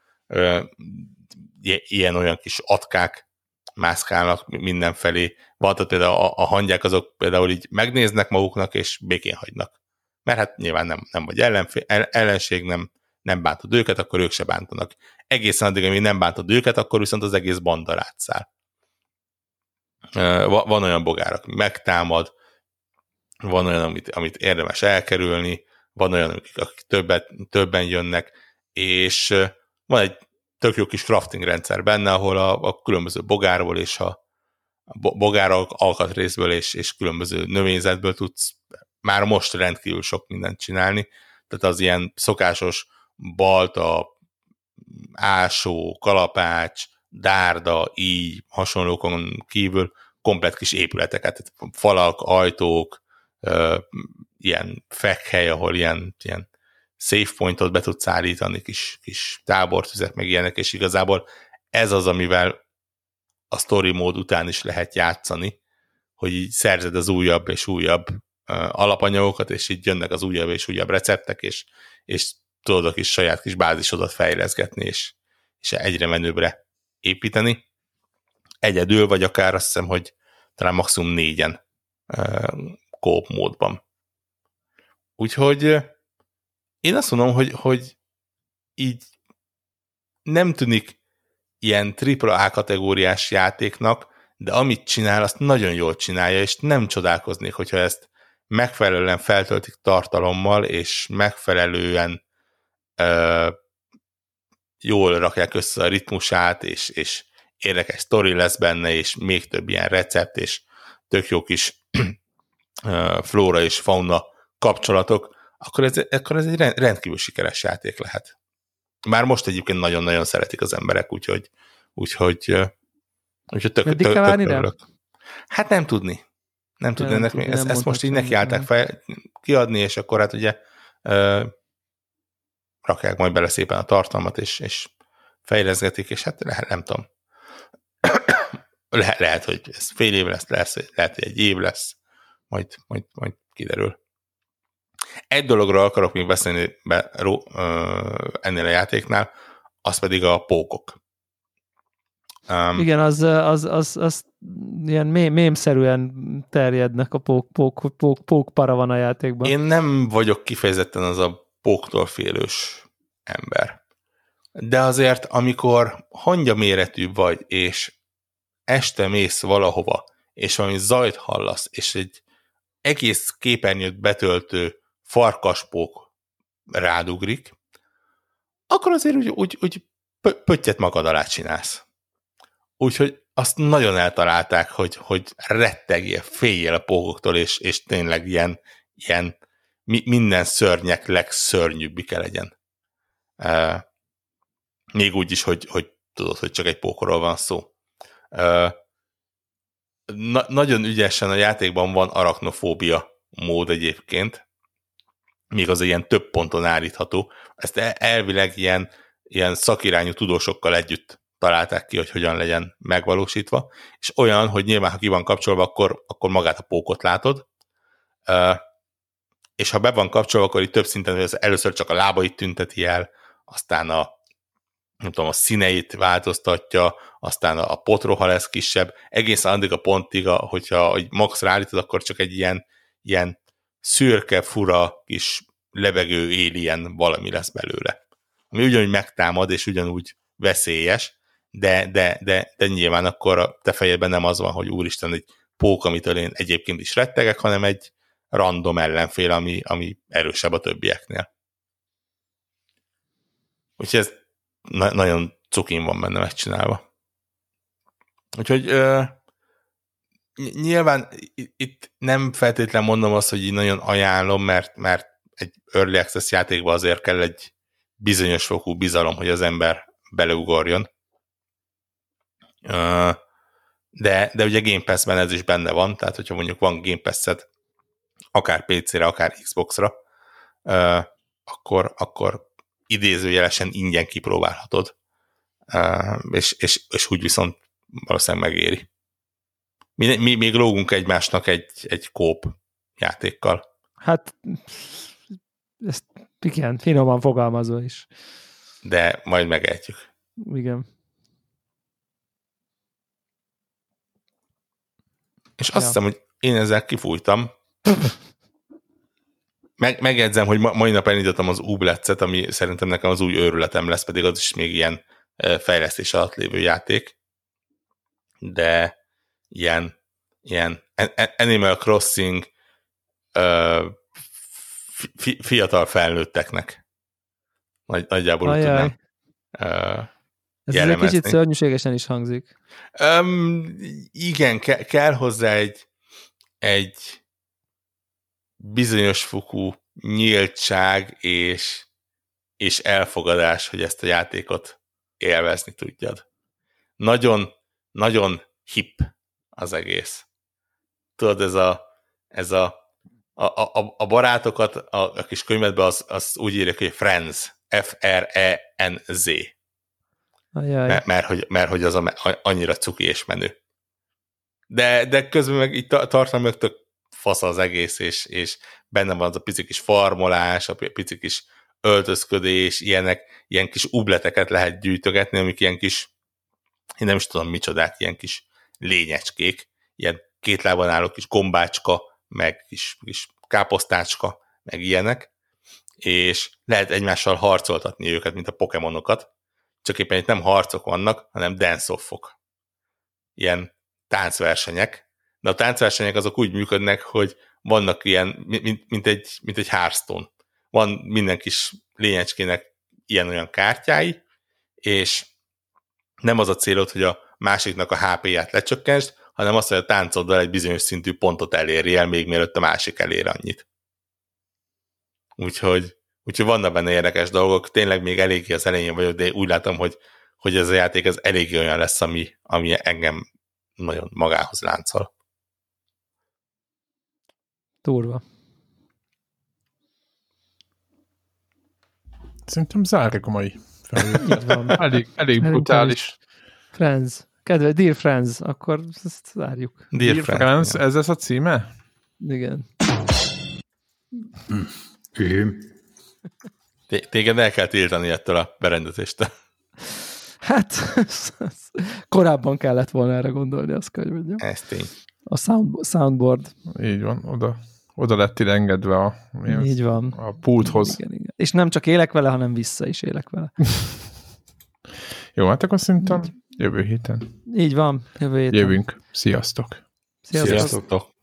ilyen-olyan kis atkák mászkálnak mindenfelé. Van, tehát például a, a hangyák azok például így megnéznek maguknak, és békén hagynak. Mert hát nyilván nem, nem vagy ellenfé, ellenség, nem, nem bántod őket, akkor ők se bántanak. Egészen addig, amíg nem bántod őket, akkor viszont az egész banda rátszál. Van olyan bogár, aki megtámad, van olyan, amit, amit érdemes elkerülni, van olyan, akik, akik többet, többen jönnek, és van egy tök jó kis crafting rendszer benne, ahol a, a különböző bogárból és a bogár alkatrészből és, és különböző növényzetből tudsz már most rendkívül sok mindent csinálni. Tehát az ilyen szokásos balta, ásó, kalapács, dárda, így hasonlókon kívül komplet kis épületeket, falak, ajtók, ilyen fekhely, ahol ilyen, ilyen save pointot be tudsz állítani, kis, kis tábortüzet, meg ilyenek, és igazából ez az, amivel a story mód után is lehet játszani, hogy így szerzed az újabb és újabb alapanyagokat, és így jönnek az újabb és újabb receptek, és, és tudod a kis saját kis bázisodat fejleszgetni, és, és egyre menőbbre építeni. Egyedül, vagy akár azt hiszem, hogy talán maximum négyen kóp módban. Úgyhogy én azt mondom, hogy, hogy így nem tűnik ilyen AAA kategóriás játéknak, de amit csinál, azt nagyon jól csinálja, és nem csodálkoznék, hogyha ezt megfelelően feltöltik tartalommal, és megfelelően ö, jól rakják össze a ritmusát, és, és érdekes sztori lesz benne, és még több ilyen recept, és tök jó kis flóra és fauna kapcsolatok, akkor ez, akkor ez egy rendkívül sikeres játék lehet. Már most egyébként nagyon-nagyon szeretik az emberek, úgyhogy, úgyhogy, úgyhogy tök, tök, tök, tök Hát nem tudni. Nem tudni nem ennek tudni, ezt, ezt most így nekiállták fel, kiadni, és akkor hát ugye ö, rakják majd bele szépen a tartalmat, és, és fejleszgetik, és hát lehet, nem tudom. Le, lehet, hogy ez fél év lesz, lesz, lehet, hogy egy év lesz, majd, majd, majd kiderül. Egy dologról akarok még beszélni be, ró, ö, ennél a játéknál, az pedig a pókok. Um, Igen, az, az, az, az ilyen mém, mémszerűen terjednek a pók, pók, pók, pók para van a játékban. Én nem vagyok kifejezetten az a póktól félős ember. De azért, amikor hangya méretű vagy, és este mész valahova, és valami zajt hallasz, és egy egész képernyőt betöltő farkaspók rádugrik, akkor azért úgy, úgy, úgy pöttyet magad alá csinálsz. Úgyhogy azt nagyon eltalálták, hogy, hogy rettegjél, féljél a pókoktól, és, és tényleg ilyen, ilyen minden szörnyek legszörnyűbbike legyen. Uh, még úgy is, hogy, hogy tudod, hogy csak egy pókorról van szó. Na, nagyon ügyesen a játékban van arachnofóbia mód egyébként, még az ilyen több ponton állítható. Ezt elvileg ilyen, ilyen szakirányú tudósokkal együtt találták ki, hogy hogyan legyen megvalósítva, és olyan, hogy nyilván, ha ki van kapcsolva, akkor, akkor magát a pókot látod, és ha be van kapcsolva, akkor itt több szinten, az először csak a lábait tünteti el, aztán a nem tudom, a színeit változtatja, aztán a potroha lesz kisebb, egészen addig a pontig, hogyha hogy max ráállítod, akkor csak egy ilyen, ilyen szürke, fura, kis lebegő alien valami lesz belőle. Ami ugyanúgy megtámad, és ugyanúgy veszélyes, de, de, de, de nyilván akkor a te fejedben nem az van, hogy úristen, egy pók, amitől én egyébként is rettegek, hanem egy random ellenfél, ami, ami erősebb a többieknél. Úgyhogy ez na- nagyon cukin van benne megcsinálva. Úgyhogy ö, nyilván itt nem feltétlen mondom azt, hogy így nagyon ajánlom, mert, mert egy Early Access játékban azért kell egy bizonyos fokú bizalom, hogy az ember beleugorjon. De, de ugye Game Pass-ben ez is benne van, tehát hogyha mondjuk van Game Pass-ed akár PC-re, akár Xbox-ra, akkor, akkor idézőjelesen ingyen kipróbálhatod, és, és, és úgy viszont valószínűleg megéri. Mi, mi még lógunk egymásnak egy, egy kóp játékkal. Hát ezt igen, finoman fogalmazva is. De majd megejtjük. Igen. És azt ja. hiszem, hogy én ezzel kifújtam. Meg, megjegyzem, hogy ma, mai nap elindítottam az Ubletszet, ami szerintem nekem az új őrületem lesz, pedig az is még ilyen fejlesztés alatt lévő játék. De ilyen, ilyen Animal Crossing uh, fi, fiatal felnőtteknek. Nagy, nagyjából úgy tudnám. Uh, Ez egy kicsit szörnyűségesen is hangzik. Um, igen, ke- kell hozzá egy, egy bizonyos fokú nyíltság és, és elfogadás, hogy ezt a játékot élvezni tudjad. Nagyon, nagyon hip az egész. Tudod, ez a, ez a, a, a, a barátokat a, a kis könyvedben az, az úgy írják, hogy friends, F-R-E-N-Z. Mert, mert, hogy, mert hogy az a, annyira cuki és menő. De, de közben meg itt tartalmilag tök fasz az egész, és, és benne van az a pici kis farmolás, a pici kis öltözködés, ilyenek, ilyen kis ubleteket lehet gyűjtögetni, amik ilyen kis, én nem is tudom micsodák, ilyen kis lényecskék, ilyen két lábon álló kis gombácska, meg kis, kis káposztácska, meg ilyenek, és lehet egymással harcoltatni őket, mint a pokémonokat, csak éppen itt nem harcok vannak, hanem dance -ok. Ilyen táncversenyek, de a táncversenyek azok úgy működnek, hogy vannak ilyen, mint, mint, egy, mint egy Hearthstone. Van minden kis lényecskének ilyen-olyan kártyái, és nem az a célod, hogy a másiknak a HP-ját lecsökkentsd, hanem azt, hogy a táncoddal egy bizonyos szintű pontot elérjél, még mielőtt a másik elér annyit. Úgyhogy, úgyhogy vannak benne érdekes dolgok, tényleg még eléggé az elején vagyok, de úgy látom, hogy, hogy ez a játék ez eléggé olyan lesz, ami, ami engem nagyon magához láncol. Durva. Szerintem zárjuk a mai elég, elég brutális. Friends. Kedve, Dear Friends, akkor ezt zárjuk. Dear, Dear Friends, Friends ez lesz a címe? Igen. Téged el kell tiltani ettől a berendezéstől. Hát, korábban kellett volna erre gondolni, azt kell, hogy mondjam. Ez tény. A sound, soundboard. Így van, oda, oda lett engedve a, mi az? Így van. a pulthoz. Igen, igen. És nem csak élek vele, hanem vissza is élek vele. Jó, hát akkor szerintem jövő héten Így van. Jövő héten. jövünk. Sziasztok! Sziasztok. Sziasztok!